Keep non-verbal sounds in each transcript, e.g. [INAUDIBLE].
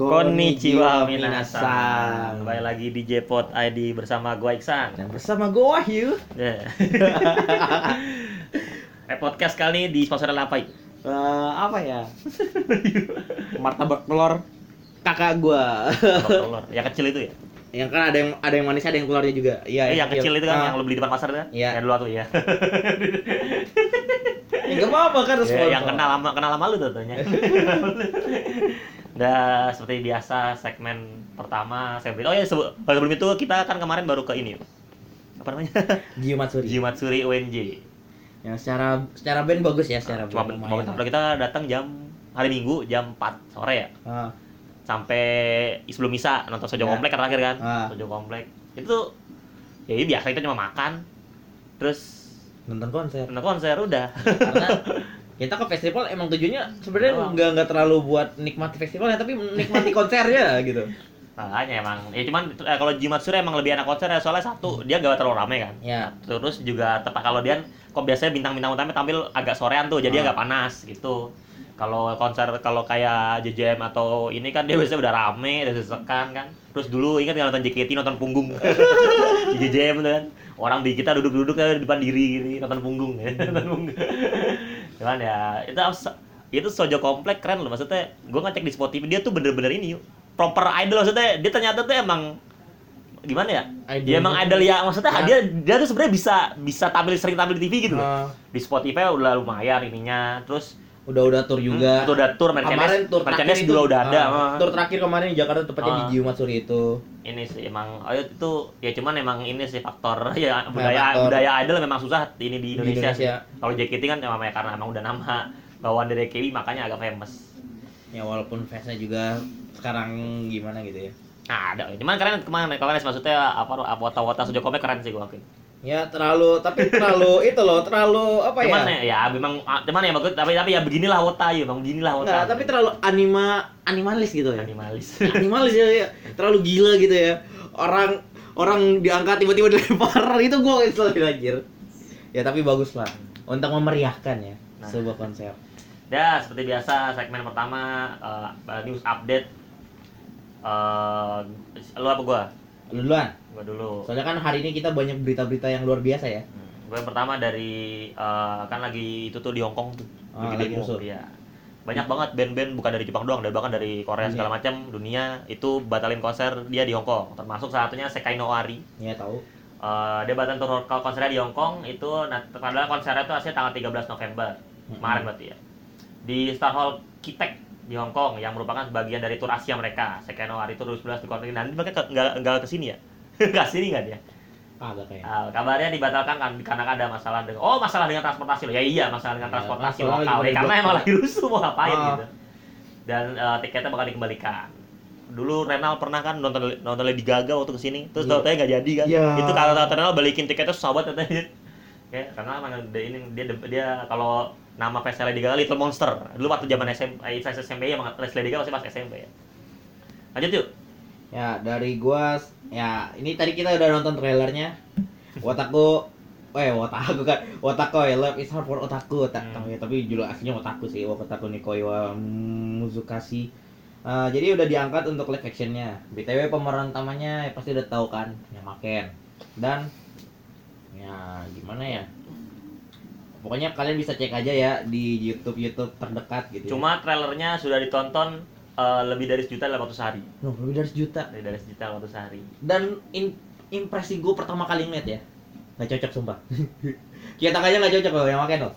Konnichiwa minasan. Kembali lagi di Jpot ID bersama gua Iksan. Dan bersama gue Wahyu. Yeah. eh, podcast kali ini disponsori oleh apa? Eh, apa ya? [LAUGHS] Martabak telur kakak gua. Telur. Yang kecil itu ya? yang kan ada yang ada yang manis ada yang telurnya juga. Iya. Eh, yang kecil itu kan Ah. yang lo beli di depan pasar kan? Iya. Yang dulu tuh ya. [LAUGHS] Ya, nggak apa-apa kan Ya, yang kenal lama kenal lama lu tuh tuhnya. [LAUGHS] Udah seperti biasa segmen pertama saya Oh ya sebelum, sebelum itu kita kan kemarin baru ke ini. Apa namanya? [LAUGHS] Gio Matsuri. UNJ. Yang secara secara band bagus ya secara Cuma band. lumayan. kalau kita datang jam hari Minggu jam 4 sore ya. Ah, Sampai sebelum misa nonton Sojo Ya. Komplek kan terakhir kan. Ah. Sojo Komplek. Itu tuh ya ini biasa kita cuma makan terus nonton konser. nonton konser udah. Karena [LAUGHS] kita ke festival emang tujuannya sebenarnya Oh. nggak nggak terlalu buat nikmati festivalnya tapi menikmati konsernya [LAUGHS] gitu. Makanya emang ya cuman eh, kalau Jimatsuri emang lebih enak konser ya soalnya satu dia gak terlalu rame kan. Ya. Terus juga tepat kalau dia kok biasanya bintang-bintang utama tampil agak sorean tuh jadi Ah. agak panas gitu. Kalau konser kalau kayak JJM atau ini kan dia biasanya udah rame, udah sesekan kan. Terus dulu ingat nggak nonton JKT nonton punggung [LAUGHS] di JJM tuh kan. Orang di kita duduk-duduk di depan diri gini nonton punggung ya. [LAUGHS] nonton punggung. Cuman ya itu itu Sojo Komplek keren loh maksudnya. Gue ngecek di Spotify dia tuh bener-bener ini. Proper idol maksudnya dia ternyata tuh emang gimana ya? Idol dia emang gitu. idol ya maksudnya Ya. dia dia tuh sebenarnya bisa bisa tampil sering tampil di TV gitu loh. Ah, Di Spotify udah lumayan ininya. Terus udah udah tur juga. Hmm, udah tour kemarin tur terakhir juga itu, udah ada. ah, ah. tur terakhir kemarin di Jakarta tepatnya di Ah. Gio Matsuri itu Ini sih emang oh itu ya cuman emang ini sih faktor [LAUGHS] ya budaya faktor. budaya idol memang susah ini di Di Indonesia. sih. Indonesia. Kalau JKT kan emang karena emang udah nama bawaan dari KW makanya agak famous. ya walaupun fansnya juga sekarang gimana gitu ya Nah, ada. Cuman keren ke mana? Kemarin maksudnya apa apa wota-wota Komplek keren sih gua akuin. Ya terlalu tapi terlalu [LAUGHS] itu loh terlalu apa Cuman ya ya, ya memang ah, cuman ya bagus tapi tapi ya beginilah wota ya, memang beginilah wota. Nggak, tapi terlalu anima animalis gitu ya animalis. [LAUGHS] animalis ya, ya terlalu gila gitu ya orang orang diangkat tiba-tiba dilempar [LAUGHS] itu gua kesel anjir ya tapi bagus lah untuk memeriahkan ya Nah. sebuah konser Ya, seperti biasa segmen pertama eh, news update. eh lu apa gua? lu duluan Gua dulu. soalnya kan hari ini kita banyak berita-berita yang luar biasa ya Hmm, Gua yang pertama dari eh, kan lagi itu tuh di Hong Kong tuh. Ah, Lagi demo, iya. Banyak banget band-band bukan dari Jepang doang, dari bahkan dari Korea Dunia. segala macam dunia itu batalin konser dia di Hong Kong. Termasuk salah satunya Sekai no Ori. ya tahu Eh, dia batalin tur konsernya di Hong Kong itu nah, padahal konsernya itu hasilnya tanggal 13 November kemarin berarti ya di Star Hall Kitek di Hong Kong yang merupakan bagian dari tur Asia mereka Sekai no Ori itu 2011 di konser nanti mereka ke- nggak nggak ke sini ya [LAUGHS] nggak sini nggak dia? Agak kayak Ah, kabarnya dibatalkan kan karena ada masalah dengan oh masalah dengan transportasi loh. Ya iya masalah dengan Ya, transportasi lokal. ya, karena emang lagi rusuh mau ngapain Ah. gitu. Dan eh, tiketnya bakal dikembalikan. Dulu Renal pernah kan nonton nonton Lady Gaga waktu ke sini terus Iya. tau nggak jadi kan? Iya. itu kalau kata Renal balikin tiketnya susah banget katanya. [LAUGHS] Ya karena emang dia ini dia dia kalau nama fansnya Lady Gaga Little Monster. Dulu waktu zaman SMP saya SMP ya Lady Gaga masih pas SMP ya lanjut yuk. Ya dari gua ya ini tadi kita udah nonton trailernya. Wataku eh Wataku kan Wataku ya Love is hard for Otaku tak Hmm. ya, tapi judul aslinya Wataku sih Wataku Nikoi wa Muzukashi Eh, jadi udah diangkat untuk live actionnya BTW pemeran utamanya ya pasti udah tahu kan yang Maken dan ya gimana ya pokoknya kalian bisa cek aja ya di YouTube YouTube terdekat gitu ya. cuma trailernya sudah ditonton eh, lebih dari sejuta dalam waktu sehari. Loh, lebih dari sejuta? Lebih dari sejuta dalam waktu sehari. Dan in- impresi gue pertama kali ngeliat ya. Nggak cocok sumpah. [LAUGHS] Kita aja nggak cocok loh yang makan loh.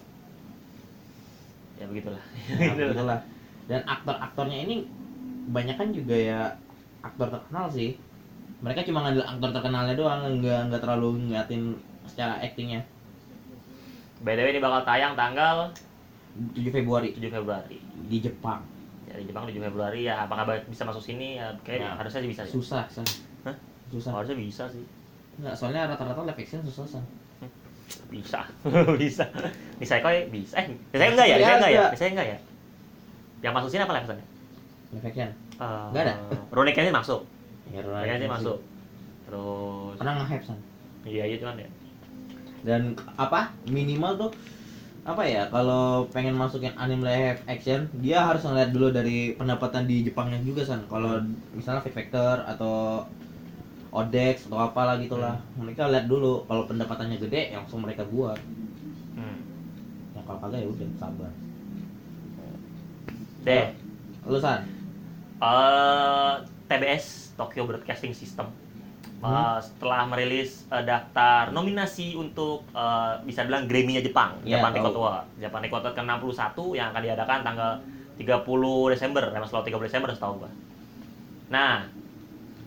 Ya begitulah. Nah, [LAUGHS] begitulah. dan aktor-aktornya ini banyak kan juga ya aktor terkenal sih. Mereka cuma ngambil aktor terkenalnya doang nggak nggak terlalu ngeliatin secara aktingnya BTW ini bakal tayang tanggal 7 Februari. 7 Februari. Di Jepang di Jepang 7 Februari ya apakah bisa masuk sini? Ya kayak Ya. harusnya sih bisa sih. Susah Hah? susah. Harusnya bisa sih. Nggak soalnya rata-rata live action susah san. Bisa. [LAUGHS] Bisa. Nisekoi bisa. Eh Nisekoi enggak ya? Nisekoi enggak ya? enggak. Nisekoi enggak ya? Yang masuk sini apa lah pesannya live action. Uh, Enggak ada. Ronick Kenshin masuk. Ya, Kenshin masuk. terus karena nge-hype iya iya cuman ya. Dan apa? Minimal tuh apa ya kalau pengen masukin anime live action dia harus ngeliat dulu dari pendapatan di Jepangnya juga san. Kalau misalnya Fate Factor atau Odex atau apalah gitulah mereka lihat dulu. Kalau pendapatannya gede ya langsung mereka buat. Hmm. ya kalau kagak ya udah sabar. Deh, lu san? Eh, TBS Tokyo Broadcasting System Hmm. setelah merilis eh, daftar nominasi untuk eh, bisa bilang Grammy-nya Jepang, Iya, Japan tahu. Record Award. Japan Record Award ke-61 yang akan diadakan tanggal 30 Desember, emang selalu 30 Desember setahu gua. Nah,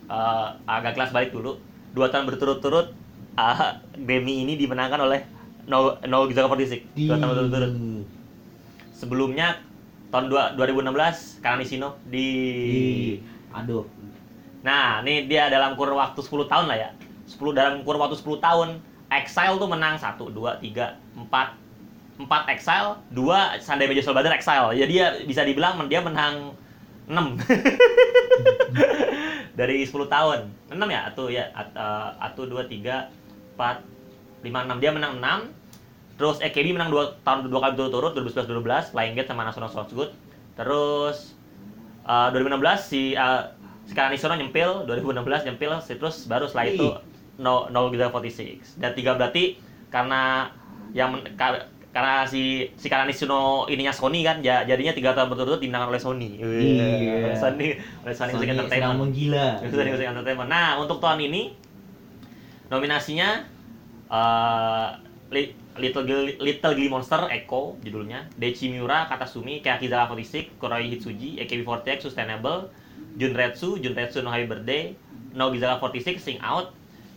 eh, agak kelas balik dulu. Dua tahun berturut-turut eh, Grammy ini dimenangkan oleh No No Gizaka 46. Dua tahun berturut-turut. Sebelumnya tahun dua- 2016 Kanishino di di aduh Nah, ini dia dalam kurun waktu 10 tahun lah ya. 10 dalam kurun waktu 10 tahun Exile tuh menang 1 2 3 4 4 Exile, 2 Sunday Major Soul Exile. Jadi dia bisa dibilang dia menang 6. [LAUGHS] Dari 10 tahun. 6 ya? Atu ya, At, Atu 2 3 4 5 6. Dia menang 6. Terus EKB menang 2 tahun dua kali berturut-turut 2011 12 Flying Gate sama National Sounds Good. Terus eh, 2016 si eh, sekarang Nisono nyempil 2016 nyempil terus baru setelah itu no no Gizaka 46 dan tiga berarti karena yang men- ka- karena si si Kananisono ininya Sony kan ja- jadinya tiga tahun berturut-turut dimenangkan oleh Sony. Iya. oleh Sony oleh Sony, Sony Entertainment. menggila. Sony Music Entertainment. Nah untuk tahun ini nominasinya Li- Little Little Glee Monster Echo judulnya. Deichi Miura Katasumi Kiyakizaka 46 Kuroi Hitsuji AKB48 Sustainable Junretsu Junretsu no Happy Birthday No Gizaka 46 Sing Out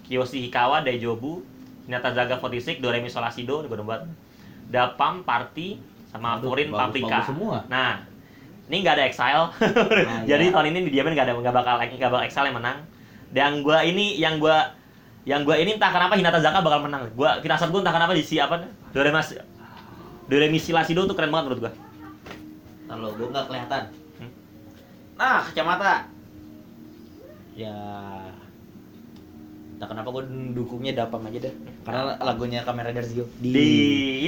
Kiyoshi Hikawa Daijobu Hinata Zaga 46 Doremi Solasido gue udah buat Dapam Party sama Aduh, Furin bagus- Paprika. bagus semua. nah ini nggak ada Exile. [LAUGHS] Jadi iya. tahun ini didiamin nggak ada nggak bakal nggak bakal Exile yang menang. Dan gua ini yang gua yang gua ini entah kenapa Hinata Zaka bakal menang. Gua firasat gua entah kenapa di si apa Doremi Doremi Silasido tuh keren banget menurut gua. Kalau gue nggak kelihatan Nah kacamata. Ya. Tak kenapa gue dukungnya dapam aja deh. Karena lagunya kamera Darzio. Di,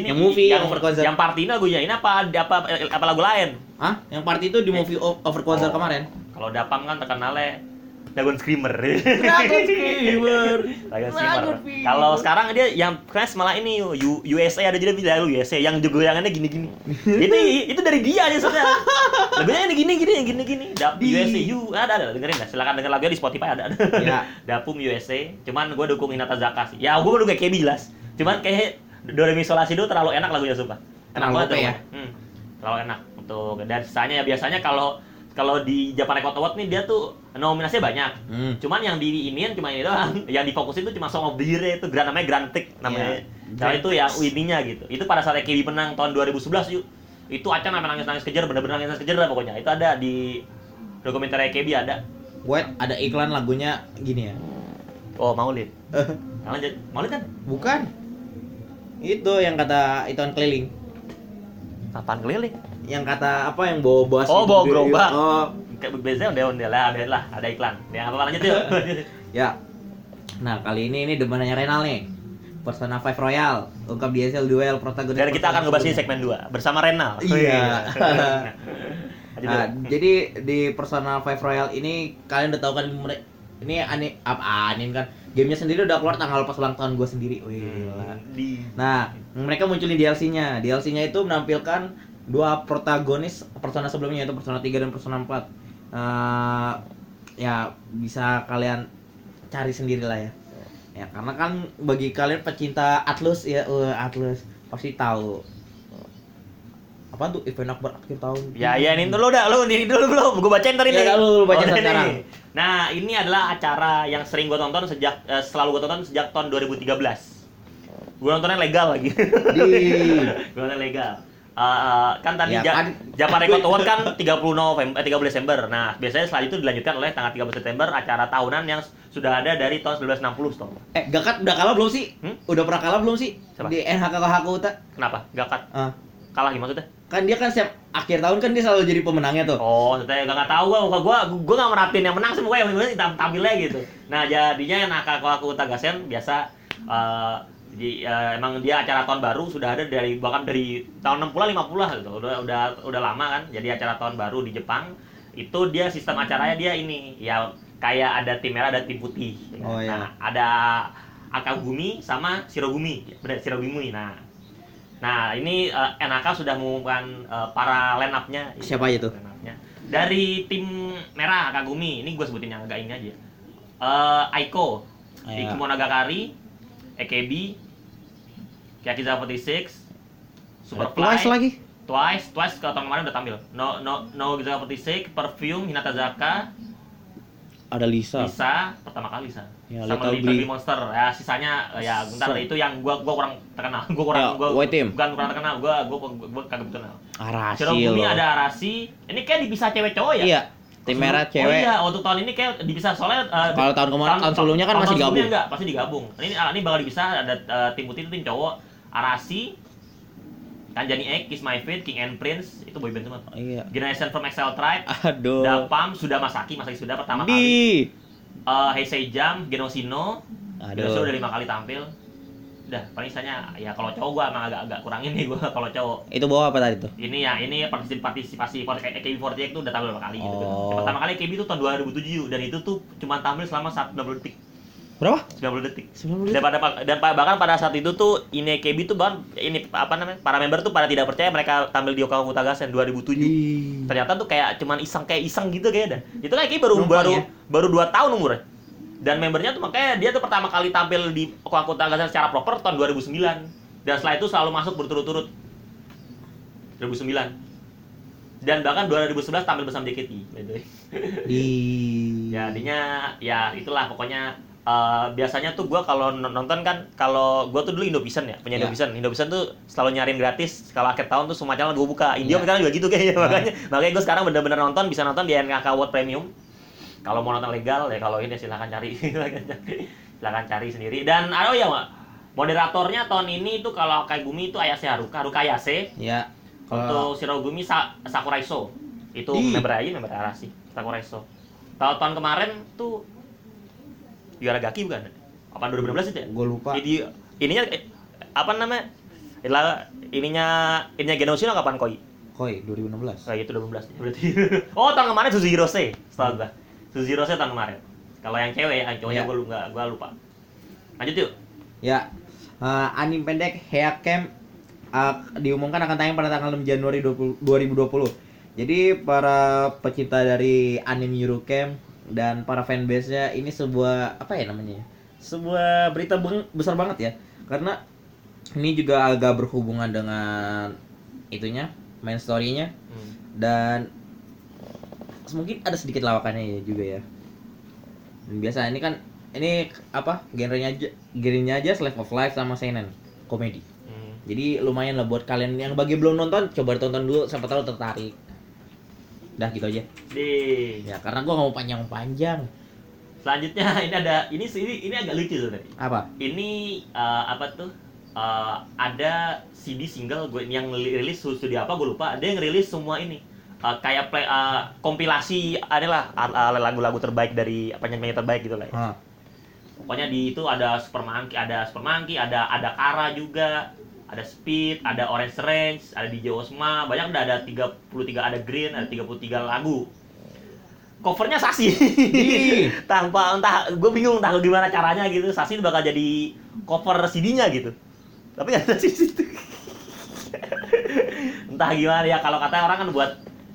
ini yang movie yang over concert. yang party ini lagunya. Ini apa? Apa? Apa lagu lain? Hah? yang party itu di movie o- over concert Oh. kemarin? Kalau Dapam kan terkenalnya Dragon Screamer. Dragon [LAUGHS] Screamer. Dragon Screamer. Kalau sekarang dia yang crash malah ini U- USA ada jadi lagu USA yang juga goyangannya gini-gini. Itu itu dari dia aja sebenarnya. Lagunya ini gini gini gini gini. Dap Di- USA you ada ada dengerin dah silakan denger lagunya di Spotify ada, ada. Ya. [LAUGHS] Dapum USA cuman gue dukung Hinata Zaka sih. Ya gue dukung KB jelas. Cuman kayak Doremi Solasido terlalu enak lagunya sumpah. Enak Terlalu banget ya? hmm, terlalu enak untuk dan sisanya ya biasanya kalau kalau di Japan Record Award nih dia tuh nominasinya banyak Hmm. Cuman yang di inian cuma ini doang. [LAUGHS] Yang difokusin tuh cuma Song of the Year itu grand namanya Grand Prix namanya. Iya. Nah, itu yang winningnya gitu. Itu pada saat EKB menang tahun 2011 yuk. Itu Acan sampai nangis-nangis kejar, bener-bener nangis-nangis kejar lah pokoknya. Itu ada di dokumenter EKB ada. Wait, ada iklan lagunya gini ya. Oh, Maulid. [LAUGHS] Lanjut. Maulid kan? Bukan. Itu yang kata Ituan keliling. Apaan keliling? Yang kata apa yang bawa bawa Oh, bawa gerobak. Oh, Kayak biasanya udah udah lah, ada lah, ada iklan. Yang apa lanjut yuk. [LAUGHS] ya. Nah, kali ini ini demennya Renal nih. Persona 5 Royal, ungkap DSL duel protagonis. Dan kita akan ngebahas ini segmen 2 bersama Renal. Iya. [LAUGHS] Nah, jadi di Persona 5 Royal ini kalian udah tahu kan ini aneh apa anim kan gamenya sendiri udah keluar tanggal pas ulang tahun gue sendiri wih di nah mereka munculin DLC-nya DLC-nya itu menampilkan dua protagonis Persona sebelumnya yaitu Persona 3 dan Persona 4 Eh, ya bisa kalian cari sendiri lah ya ya karena kan bagi kalian pecinta Atlus ya uh, Atlus pasti tahu apa tuh event akbar akhir tahun Ya, ya ini dulu dah, lu ini dulu belum, gue bacain ini. Ya, lu, lu bacain Oh, sekarang. Nah, ini adalah acara yang sering gue tonton sejak eh, selalu gue tonton sejak tahun 2013. Gue nontonnya legal lagi. di [LAUGHS] gue nonton legal. Eh, kan tadi Ya, kan. Japan Record [LAUGHS] Award kan 30 November eh, 30 Desember. Nah, biasanya setelah itu dilanjutkan oleh tanggal 30 September acara tahunan yang sudah ada dari tahun 1960 toh. Eh, Gakat udah kalah belum sih? Hmm? Udah pernah kalah belum sih? Siapa? Di NHKKH Uta. Kenapa? Gak kat Ah, kalah gimana maksudnya? kan dia kan setiap akhir tahun kan dia selalu jadi pemenangnya tuh. Oh, saya gak, gak tahu gua, muka gua, gua gak merhatiin yang menang sih, pokoknya yang tam- tampilnya gitu. Nah, jadinya Naka Kawaku Tagasen biasa eh, Jadi ya, emang dia acara tahun baru sudah ada dari bahkan dari tahun 60 50 gitu. Udah udah udah lama kan. Jadi acara tahun baru di Jepang itu dia sistem acaranya dia ini ya kayak ada tim merah ada tim putih. Oh, iya. Nah, ada Akagumi sama Shirogumi. Benar Shirogumi. Nah. Nah, ini eh, NHK sudah mengumumkan eh, para line up-nya. Siapa aja tuh? Dari tim merah Akagumi, ini gue sebutin yang agak ini aja. Eh, Aiko. Ikimo Nagakari, AKB, Yakiza 46, Superfly, Twice lagi. Twice, Twice ke tahun kemarin udah tampil. No, no, no Giza 46, Perfume, Hinata Zaka, Ada Lisa. Lisa, pertama kali Lisa. Ya, Sama Little Big. Monster. Ya, sisanya ya bentar itu yang gua gua kurang terkenal. Gua kurang Ya, gua White Team. bukan kurang terkenal. Gua gua gua, gua kagak betul kenal. Arasi Shirogumi ada Arasi. Ini kayak dipisah cewek cowok ya? Iya. Tim merah Oh cewek. iya, untuk tahun ini kayak dipisah soalnya eh, Kalau tahun kemarin tahun sebelumnya kan tahun masih digabung. Enggak, pasti digabung. Ini ah, ini bakal dipisah ada eh, tim putih tim cowok, Arasi, Kanjani X, Kiss My Fate, King and Prince, itu boyband semua. Iya. Generation from Excel Tribe, Aduh. Dapam, sudah Masaki, Masaki sudah pertama kali. Di. Eh Heisei Jam, Genosino, Genosino Aduh. udah lima kali tampil. Udah, paling sisanya ya kalau cowok gua emang agak agak kurangin nih gua [LAUGHS] kalau cowok. Itu bawa apa tadi tuh? Ini ya, ini partisipasi partisipasi for- AKB48 tuh udah tampil berapa kali gitu. kan. Oh. Yang Pertama kali AKB itu tahun 2007 dan itu tuh cuma tampil selama 90 detik. Berapa? 90 detik. 90 Dan, pada, dan bahkan pada saat itu tuh ini AKB tuh bahkan ini apa namanya? Para member tuh pada tidak percaya mereka tampil di Yokohama Futagasen 2007. Ih. Ternyata tuh kayak cuman iseng kayak iseng gitu kayaknya dah. Itu kan AKB baru Numpang baru ya? baru 2 tahun umurnya. Dan membernya tuh makanya dia tuh pertama kali tampil di Yokohama Futagasen secara proper tahun 2009. Dan setelah itu selalu masuk berturut-turut 2009. Dan bahkan 2011 tampil bersama JKT, by the way. [LAUGHS] Ya, artinya ya itulah pokoknya eh, biasanya tuh gua kalau non- nonton kan kalau gua tuh dulu Indovision ya, punya Ya. Indovision. Indovision tuh selalu nyariin gratis kalau akhir tahun tuh semua channel gua buka. Indio Ya. sekarang juga gitu kayaknya Nah. makanya makanya gua sekarang bener-bener nonton bisa nonton di NKK World Premium. Kalau mau nonton legal ya kalau ini silahkan cari [LAUGHS] silahkan cari silahkan cari sendiri dan oh ya Mak, moderatornya tahun ini tuh kalau Kaigumi itu Ayase Haruka Haruka Ayase Ya. Untuk Shirogumi Sa Sakuraiso itu Ih. member aja member Arasi Sakuraiso tahun tahun kemarin tuh juara Gaki bukan apa 2016 itu ya gue lupa. Ini ininya eh, apa namanya Inilah, ininya ininya Genosino kapan koi? Koi 2016. Kayak gitu 2016 berarti. [LAUGHS] oh tahun kemarin Suzu Hirose, setahu gua. Suzu Hirose tahun kemarin. Kalau yang cewek ya, yang cowoknya Ya. gua lupa, gua lupa. Lanjut yuk. Ya. eh, anime pendek Heya Camp eh, diumumkan akan tayang pada tanggal 6 Januari 20 2020. Jadi para pecinta dari anime Eurocamp dan para fanbase-nya ini sebuah apa ya namanya? ya? Sebuah berita beng- besar banget ya. Karena ini juga agak berhubungan dengan itunya, main story-nya Hmm. dan mungkin ada sedikit lawakannya ya juga ya biasa ini kan ini apa genrenya aja genrenya aja slice of life sama seinen komedi Hmm. jadi lumayan lah buat kalian yang bagi belum nonton coba tonton dulu siapa tahu tertarik dah gitu aja Di ya karena gua nggak mau panjang-panjang selanjutnya ini ada ini ini ini agak lucu sebenarnya. apa Ini eh, apa tuh? Eh, ada CD single gue yang rilis studio apa gue lupa. Ada yang rilis semua ini. Eh, kayak play eh, kompilasi adalah lagu-lagu terbaik dari apa nyanyi terbaik gitu lah ya. Hah. Pokoknya di itu ada Super Monkey, ada Super Monkey, ada ada Kara juga, ada Speed, ada Orange Range, ada DJ Osma, banyak udah ada 33 ada Green, ada 33 lagu. Covernya Sasi. [LAUGHS] Tanpa entah gue bingung entah gimana caranya gitu. Sasi itu bakal jadi cover CD-nya gitu. Tapi ada di situ. [LAUGHS] entah gimana ya kalau kata orang kan buat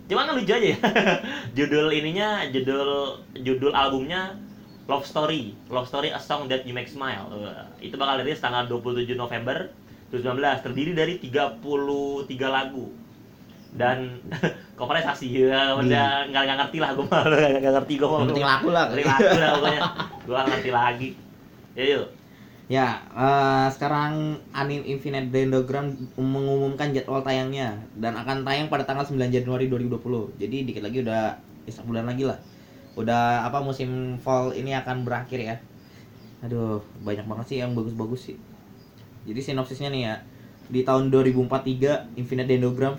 Cuman kan lucu aja ya. [LAUGHS] judul ininya, judul judul albumnya Love Story. Love Story A Song That You Make Smile. Itu bakal rilis tanggal 27 November 2019. Terdiri dari 33 lagu. Dan [LAUGHS] covernya Sasi ya, udah nggak nggak ngerti lah gue mah [LAUGHS] nggak ngerti gue penting laku lah Ngerti lagu lah [LAUGHS] pokoknya. Gue ngerti lagi. Ya yuk. Ya, eh, sekarang Anime Infinite Dendrogram mengumumkan jadwal tayangnya dan akan tayang pada tanggal 9 Januari 2020. Jadi dikit lagi udah ya, sebulan lagi lah. Udah apa musim fall ini akan berakhir ya. Aduh, banyak banget sih yang bagus-bagus sih. Jadi sinopsisnya nih ya. Di tahun 2043, Infinite Dendrogram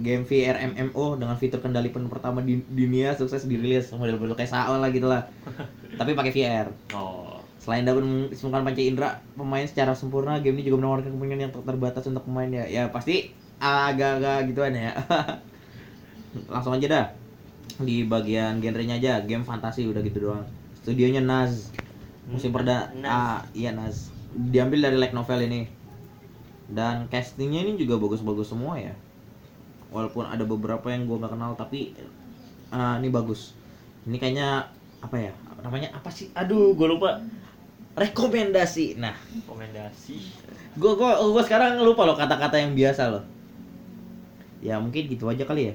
game VR MMO dengan fitur kendali penuh pertama di dunia sukses dirilis model-model kayak SAO lah gitu lah. [LAUGHS] Tapi pakai VR. Oh. Selain dapat mengismukan panca indera pemain secara sempurna, game ini juga menawarkan kemungkinan yang ter- terbatas untuk pemainnya. Ya pasti agak-agak gituan ya. [LAUGHS] Langsung aja dah. Di bagian genrenya aja, game fantasi udah gitu doang. Studionya Naz. Musim Hmm, perdana ah iya Naz. Diambil dari light novel ini. Dan castingnya ini juga bagus-bagus semua ya. Walaupun ada beberapa yang gua nggak kenal tapi ah, ini bagus. Ini kayaknya apa ya? Namanya apa sih? Aduh, gua lupa. Rekomendasi. Nah, rekomendasi gua gua gua sekarang lupa loh kata-kata yang biasa loh. Ya mungkin gitu aja kali ya.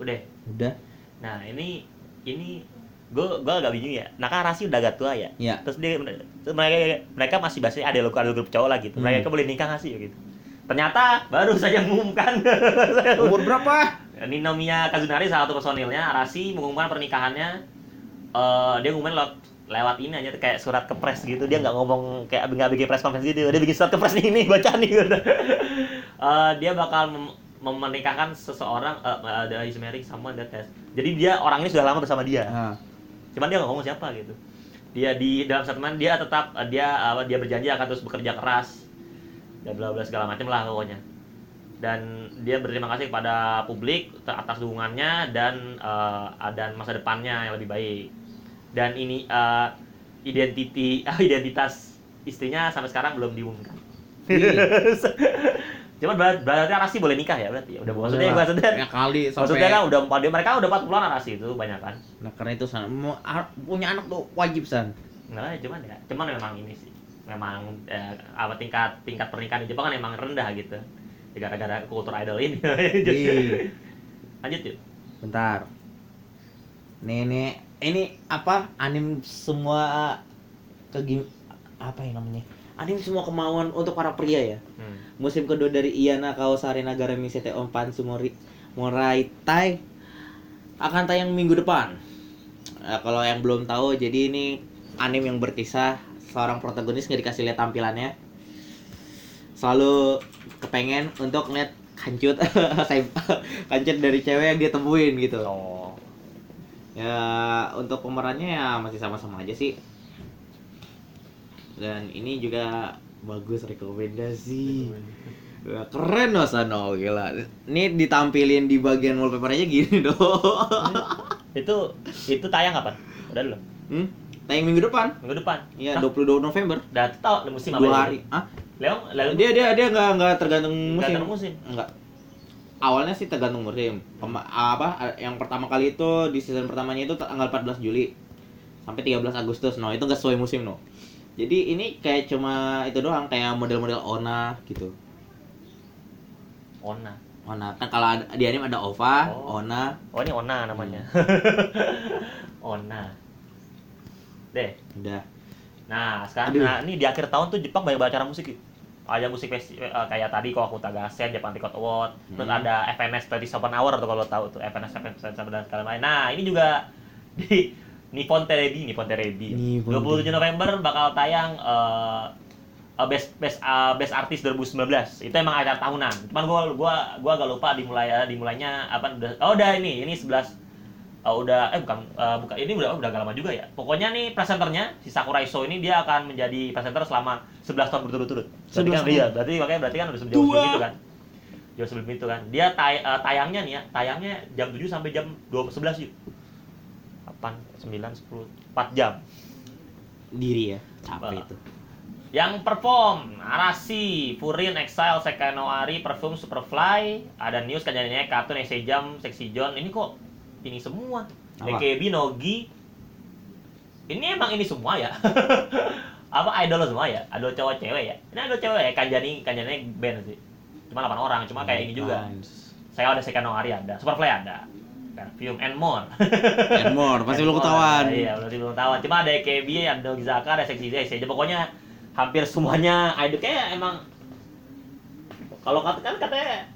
udah Udah. nah ini ini gue gue agak bingung ya. Nah kan Rasi udah agak tua ya? Ya. terus dia terus mereka mereka masih bahasanya ada lo ada grup cowok lah gitu. Hmm. mereka boleh nikah nggak sih? Gitu. Ternyata baru saja mengumumkan. [LAUGHS] Umur berapa? Ninomiya Kazunari salah satu personilnya. Arasi mengumumkan pernikahannya. Eh dia ngumumin lewat lewat ini aja kayak surat ke press gitu. Dia nggak ngomong kayak nggak bikin press conference gitu. Dia bikin surat ke press nih ini [LAUGHS] baca nih. Gitu. [LAUGHS] Eh, dia bakal mem- mem- menikahkan seseorang eh uh, is marrying someone that has jadi dia orang ini sudah lama bersama dia. Nah, cuman dia nggak ngomong siapa gitu. Dia di dalam statement dia tetap eh, dia apa dia berjanji akan terus bekerja keras. Dan bla bla segala macam lah pokoknya. Dan dia berterima kasih kepada publik atas dukungannya dan eh, dan masa depannya yang lebih baik. Dan ini eh, identiti [LAUGHS] identitas istrinya sampai sekarang belum diumumkan [LAUGHS] cuman ber- berarti Arasi boleh nikah ya berarti ya udah maksudnya maksudnya ya kali sampai maksudnya kan udah empat dia mereka udah empat bulan Arasi itu banyak kan Nah karena itu san punya anak tuh wajib san. Nah, cuman ya, cuman memang ini sih, memang eh, apa tingkat tingkat pernikahan di Jepang kan emang rendah gitu, gara-gara kultur idol ini. [LAUGHS] Ih, Lanjut yuk. bentar. Nih nih ini apa anim semua ke apa yang namanya? Anim semua kemauan untuk para pria ya. Hmm. Musim kedua dari Iyana Kawasari Nagara Misete Ompan Sumori Morai Tai akan tayang minggu depan. Nah, kalau yang belum tahu, jadi ini anime yang berkisah seorang protagonis nggak dikasih lihat tampilannya. Selalu kepengen untuk ngeliat kancut [LAUGHS] kancut dari cewek yang dia temuin gitu. Oh. Ya untuk pemerannya ya masih sama-sama aja sih. Dan ini juga bagus rekomendasi. Wah, keren loh Sano gila. Ini ditampilin di bagian wallpaper aja gini [LAUGHS] dong. Itu itu tayang kapan? Udah dulu. Hmm? Tayang minggu depan. Minggu depan. Iya, Hah? 22 November. Udah tahu musim? Dua hari. Ah, Leong, Leong dia dia dia nggak nggak tergantung nggak musim. tergantung musim. Enggak. Awalnya sih tergantung musim. Pema- apa yang pertama kali itu di season pertamanya itu tanggal 14 Juli sampai 13 Agustus. No, itu nggak sesuai musim no. Jadi ini kayak cuma itu doang kayak model-model Ona gitu. Ona. Ona kan kalau ada- di anime ada Ova, Oh. Ona, Oh ini Ona namanya. [LAUGHS] Ona. Deh. udah. Nah, sekarang Aduh. nah, ini di akhir tahun tuh Jepang banyak banget acara musik. Ada musik festival kayak tadi kok Tagasen, Japan Record Award, terus Hmm. ada FNS 37 Hour tuh kalau tahu tuh FNS 37 dan segala lain. Nah, ini juga [LAUGHS] di Nippon Terebi, Nippon Terebi. Nippon 27 November bakal tayang eh, eh, best best eh, best artist 2019. Itu emang acara tahunan. Cuman gua gua gua agak lupa dimulai dimulainya apa udah oh udah ini ini 11 Oh, udah eh bukan eh, bukan ini udah udah agak lama juga ya. Pokoknya nih presenternya si Sakurai Show ini dia akan menjadi presenter selama 11 tahun berturut-turut. Berarti 11 kan tahun. iya, berarti makanya berarti kan udah sebelum sebelum Tua. itu kan. Jauh sebelum itu kan. Dia tay- eh, tayangnya nih ya, tayangnya jam 7 sampai jam 2 11 yuk. 8 9 10 4 jam. Diri ya, capek itu. Yang perform Arasi, Furin, Exile, Sekanoari, Perfume, Superfly, ada News, Kanjanya, Kartun, Essay Jam, Sexy John. Ini kok ini semua. AKB, Nogi. Ini emang ini semua ya. [LAUGHS] Apa idol semua ya? Idol cowok cewek ya? Ini idol cewek ya, Kanjani, Kanjani band sih. Cuma 8 orang, cuma kayak ini juga. Saya ada Sekanoari ada, Superfly ada. Perfume and more. And more, pasti belum ketahuan. Iya, berarti belum ketahuan. Cuma ada AKB, ada Nogizaka, ada Sexy Day, aja. Pokoknya hampir semuanya idol kayak emang kalau kata kan katanya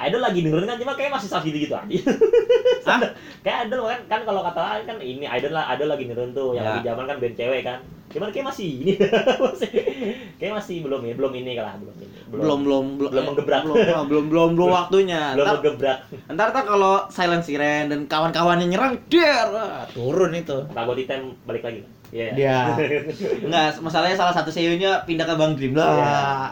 idol lagi dengerin kan cuma kayak masih salah gitu gitu aja. [LAUGHS] Hah? kayak idol kan kan kalau kata kan ini idol lah idol lagi dengerin tuh yang Ya. lagi zaman kan band cewek kan. Cuman kayak masih ini masih [LAUGHS] kayak masih belum ya, belum ini lah, belum ini. Belum belum belum Belum menggebrak. Belum belum belum, belum, belum waktunya. belum Ntar, ngegebrak. ntar, ntar kalau Silent Siren dan kawan-kawannya nyerang, der, ah, turun itu. Tago Titan balik lagi. Iya. Dia. [LAUGHS] Enggak, masalahnya salah satu CEO-nya pindah ke Bang Dream Iya. lah.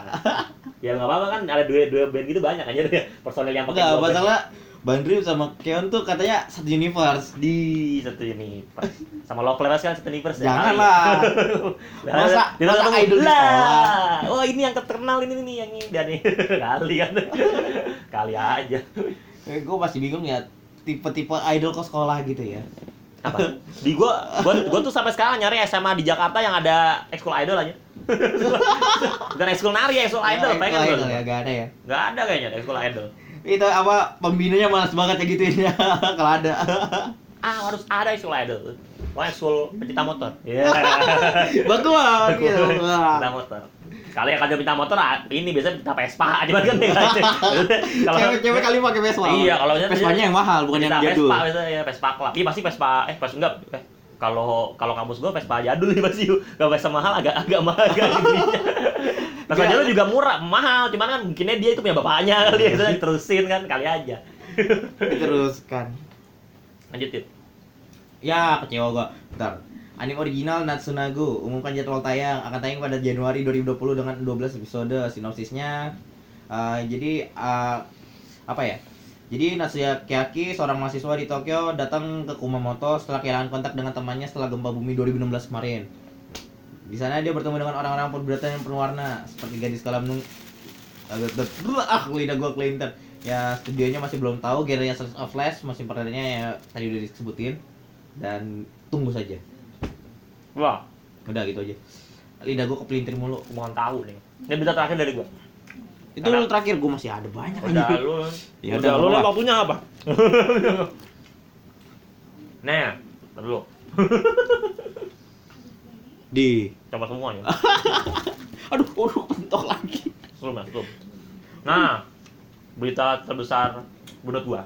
Ya nggak apa-apa kan ada dua dua band gitu banyak aja personel yang pakai Enggak, band. Dream sama Keon tuh katanya satu universe. di satu universe sama Loveless kan satu universe ya. Janganlah. [LAUGHS] Lah, Masa- dia masa idol lah. sekolah? oh ini yang terkenal ini nih yang ini dan nih [LAUGHS] kali kan [LAUGHS] kali aja Eh, gue masih bingung ya tipe-tipe idol ke sekolah gitu ya. apa di gua gua gua tuh sampai sekarang nyari SMA di Jakarta yang ada ekskul idol aja bukan ekskul nari ekskul idol pengen idol ya, gak ada ya. nggak ada kayaknya ekskul idol Itu apa pembinanya malas banget ya gituin ya [LAUGHS] kalau ada. ah harus ada ekskul idol Wah, ekskul pencinta motor. Iya. [LAUGHS] Batuan gitu. pencinta motor. Kalau yang kagak minta motor, ah, ini biasanya minta Vespa aja kan. [LAUGHS] Kalau Cewek-cewek kali pakai Vespa. Iya, kalau Vespanya yang mahal bukan yang jadul. Vespa biasanya ya Vespa club. Iya pasti Vespa eh pas enggak eh kalau kalau kampus gua Vespa jadul nih pasti kalau Vespa mahal agak agak mahal [LAUGHS] agak ininya. Vespa jadul juga murah, mahal, cuman kan mungkinnya dia itu punya bapaknya kali ya, terusin kan kali aja. Diteruskan. Lanjut yuk. Ya, kecewa gua. Bentar. Anime original Natsunagu umumkan jadwal tayang akan tayang pada Januari 2020 dengan 12 episode. Sinopsisnya eh, jadi eh, apa ya? Jadi Natsuya Kiyaki, seorang mahasiswa di Tokyo, datang ke Kumamoto setelah kehilangan kontak dengan temannya setelah gempa bumi 2016 kemarin. Di sana dia bertemu dengan orang-orang perberatan yang penuh warna, seperti gadis kolam nung ah lidah gua kelinter. Ya studionya masih belum tahu, genrenya Slice of Flash, masih perdanya ya tadi udah disebutin dan tunggu saja. Wah, Udah gitu aja. Lidah gua kepelintir mulu. mohon tahu nih. Ini berita terakhir dari gua. Itu Karena- lu terakhir gua masih ada banyak Udah anjing. lu. Ya udah udah, lu waktunya apa? [LAUGHS] nah, dulu. [LAUGHS] Di. Coba semua ya. [LAUGHS] Aduh, aduh, bentok lagi. Sebelum ya, sebelum. Nah, berita terbesar menurut gua.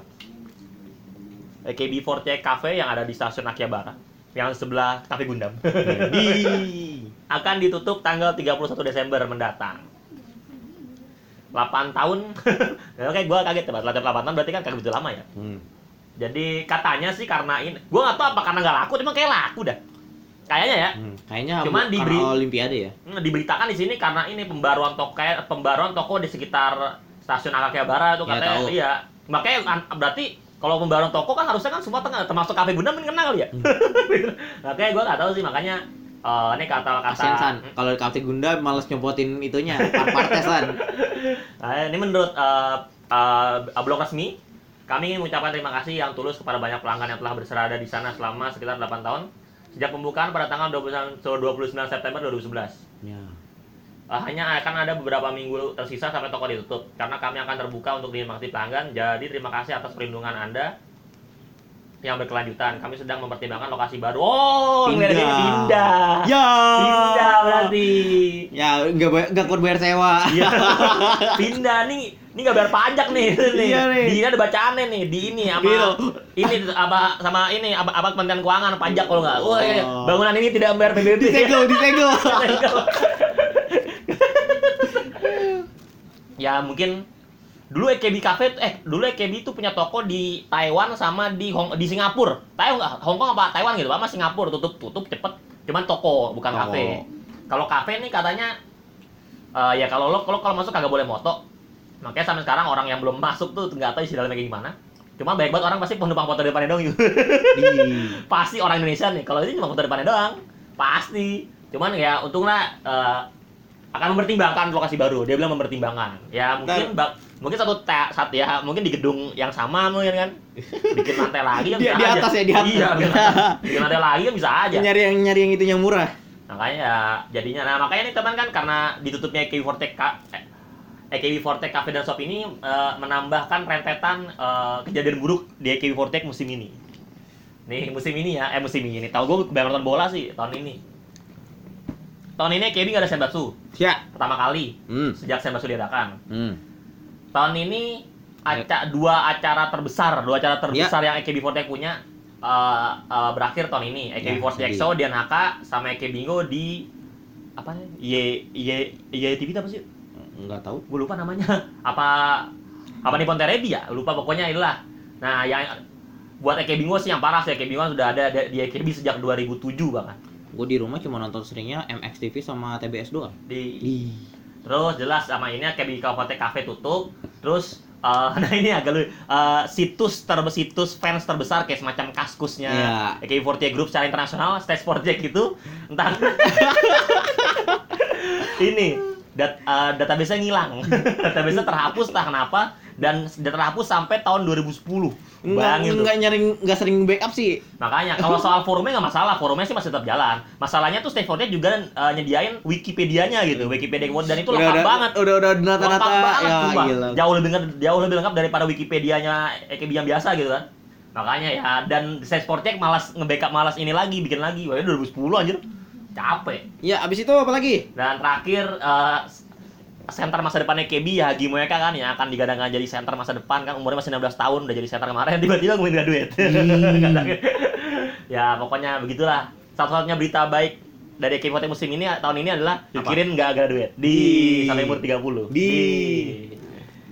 AKB48 Cafe yang ada di stasiun Akihabara yang sebelah Cafe Gundam Di. akan ditutup tanggal 31 Desember mendatang. 8 tahun. [LAUGHS] ya, kayak gua kaget ya, 8 tahun berarti kan kagak begitu lama ya. Hmm. Jadi katanya sih karena ini, gua nggak tahu apa karena nggak laku, cuma kayak laku dah. Kayaknya ya. Hmm. Kayaknya Cuman bukan diberi- Olimpiade ya. Hmm, diberitakan di sini karena ini pembaruan toko pembaruan toko di sekitar stasiun Akihabara tuh Ya, katanya tahu. iya. Makanya an- berarti kalau pembaruan toko kan harusnya kan semua tengah termasuk kafe Gundam kan kenal ya. Hmm. [LAUGHS] makanya gua nggak tahu sih makanya eh, ini kata-kata Kasian San, kalau di Cafe Gunda males nyopotin itunya, part-partnya San. [LAUGHS] Nah, ini menurut eh, eh, blog resmi, kami ingin mengucapkan terima kasih yang tulus kepada banyak pelanggan yang telah berserada di sana selama sekitar 8 tahun sejak pembukaan pada tanggal 29, 29 September 2011. Ya. Eh, hanya akan ada beberapa minggu tersisa sampai toko ditutup karena kami akan terbuka untuk dinikmati pelanggan. Jadi terima kasih atas perlindungan Anda yang berkelanjutan. Kami sedang mempertimbangkan lokasi baru. Oh, Pindah. pindah. Ya. Pindah berarti. Ya, enggak bayar, enggak kuat bayar sewa. Iya. [LAUGHS] pindah nih. Ini nggak bayar pajak nih. nih. Iya nih. Di ini ada bacaannya nih. Di ini sama Gitu. ini apa sama ini apa, apa Kementerian Keuangan pajak kalau nggak. Wah, iya. Oh. bangunan ini tidak membayar PBB. [LAUGHS] Disegel, disegel. [LAUGHS] ya mungkin dulu EKB Cafe eh dulu EKB itu punya toko di Taiwan sama di Hong di Singapura. Taiwan nggak Hong Kong apa Taiwan gitu, apa Singapura tutup tutup cepet. Cuman toko bukan Toko. kafe. Kalau kafe nih katanya eh, ya kalau lo kalau kalau masuk kagak boleh moto. Makanya sampai sekarang orang yang belum masuk tuh nggak tahu isi dalamnya kayak gimana. Cuma baik banget orang pasti penumpang foto depannya doang gitu. Di. [LAUGHS] pasti orang Indonesia nih. Kalau ini cuma foto depannya doang. Pasti. Cuman ya untunglah eh, akan mempertimbangkan lokasi baru. Dia bilang mempertimbangkan. Ya mungkin bak- mungkin satu saat ya mungkin di gedung yang sama mungkin kan. Bikin lantai lagi kan Di- bisa di aja. atas ya, di atas. Iya, bikin lantai, bikin lantai lagi kan bisa aja. Nyari yang nyari yang itu yang murah. Makanya ya jadinya nah makanya nih teman kan karena ditutupnya AKB48 Ka- eh, AKB48 Cafe dan Shop ini eh, menambahkan rentetan eh, kejadian buruk di AKB48 musim ini. Nih musim ini ya, eh musim ini. Tahu gue kebanyakan bola sih tahun ini. Tahun ini AKB nggak ada Senbatsu Ya. pertama kali Hmm. sejak Senbatsu diadakan. Hmm. Tahun ini aca dua acara terbesar, dua acara terbesar yang AKB48 punya eh, eh, berakhir tahun ini. AKB48 Ya, EXO, Dian Haka, sama AKB Bingo di apa nih? Y Y Y TV apa sih? Enggak tahu. Gue lupa namanya. [LAUGHS] Apa apa Nippon Terebi ya? Lupa pokoknya itulah. Nah, yang buat AKB Bingo sih yang parah sih AKB Bingo sudah ada di AKB sejak 2007 bahkan. Gue di rumah cuma nonton seringnya MX TV sama TBS doang. di. Ih. terus jelas sama ini kayak di Kabupaten Cafe tutup. Terus eh, [LAUGHS] nah ini agak lu eh, situs ter situs fans terbesar kayak semacam kaskusnya Iya. AK48 Group secara internasional Stage Project itu entah [LAUGHS] ini dat, eh, database-nya ngilang. [LAUGHS] Database-nya terhapus entah kenapa. Dan terhapus sampai tahun 2010 Enggak, bayangin tuh enggak nyaring enggak sering backup sih. Makanya kalau soal forumnya nggak masalah, forumnya sih masih tetap jalan. Masalahnya tuh Stay Fortnite juga eh, nyediain Wikipedia-nya gitu, Wikipedia World dan itu lengkap udah, banget. Udah udah nata-nata ya sumpah. gila. Jauh lebih jauh lebih lengkap daripada Wikipedia-nya EKB yang biasa gitu kan. Makanya ya dan Stay Fortnite malas nge-backup malas ini lagi, bikin lagi. Wah, ini 2010 anjir. Capek. Ya, abis itu apa lagi? Dan terakhir eh, center masa depannya KB ya Hagi Moeka kan yang akan digadang-gadang jadi center masa depan kan umurnya masih 16 tahun udah jadi center kemarin [LAUGHS] tiba-tiba ngomongin graduate. Hmm. [LAUGHS] ya pokoknya begitulah. Satu-satunya berita baik dari AK48 musim ini tahun ini adalah Apa? Yukirin nggak graduate di, Di- sampai umur 30. di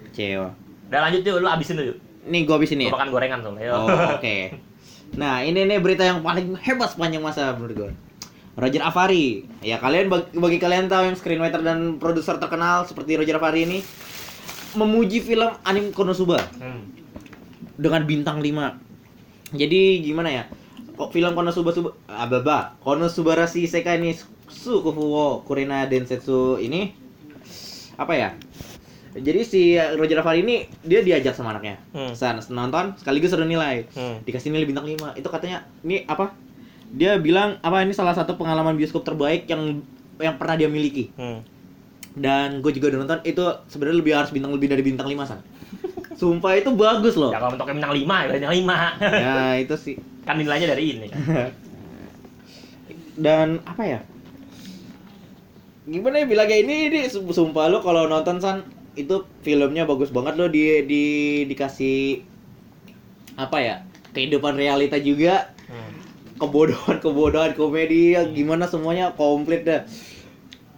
Kecewa. Dan lanjut yuk, lu abisin dulu. Nih gua abis ini Gua ya. makan gorengan soalnya. Oh, oke. Nah, ini nih berita yang paling hebat sepanjang masa menurut gue. Roger Avari. Ya kalian bagi, bagi kalian tahu yang screenwriter dan produser terkenal seperti Roger Avari ini memuji film anime Konosuba Hmm. dengan bintang 5. Jadi gimana ya? Kok film Konosuba Suba Ababa Konosubarashi Isekai ni Sukufu wo Kurena Densetsu ini apa ya? Jadi si Roger Avari ini dia diajak sama anaknya. Hmm. Sana nonton sekaligus suruh nilai. Hmm. Dikasih nilai bintang 5. Itu katanya ini apa? Dia bilang apa ini salah satu pengalaman bioskop terbaik yang yang pernah dia miliki. Hmm. Dan gue juga udah nonton itu sebenarnya lebih harus bintang lebih dari bintang 5 san. Sumpah itu bagus loh. Ya kalau mentoknya bintang 5 ya bintang 5. ya itu sih. kan nilainya dari ini kan. Dan apa ya? Gimana ya bilangnya ini ini sum- sumpah lo kalau nonton san itu filmnya bagus banget lo di di dikasih apa ya? kehidupan realita juga Hmm. kebodohan kebodohan komedi ya, gimana semuanya komplit dah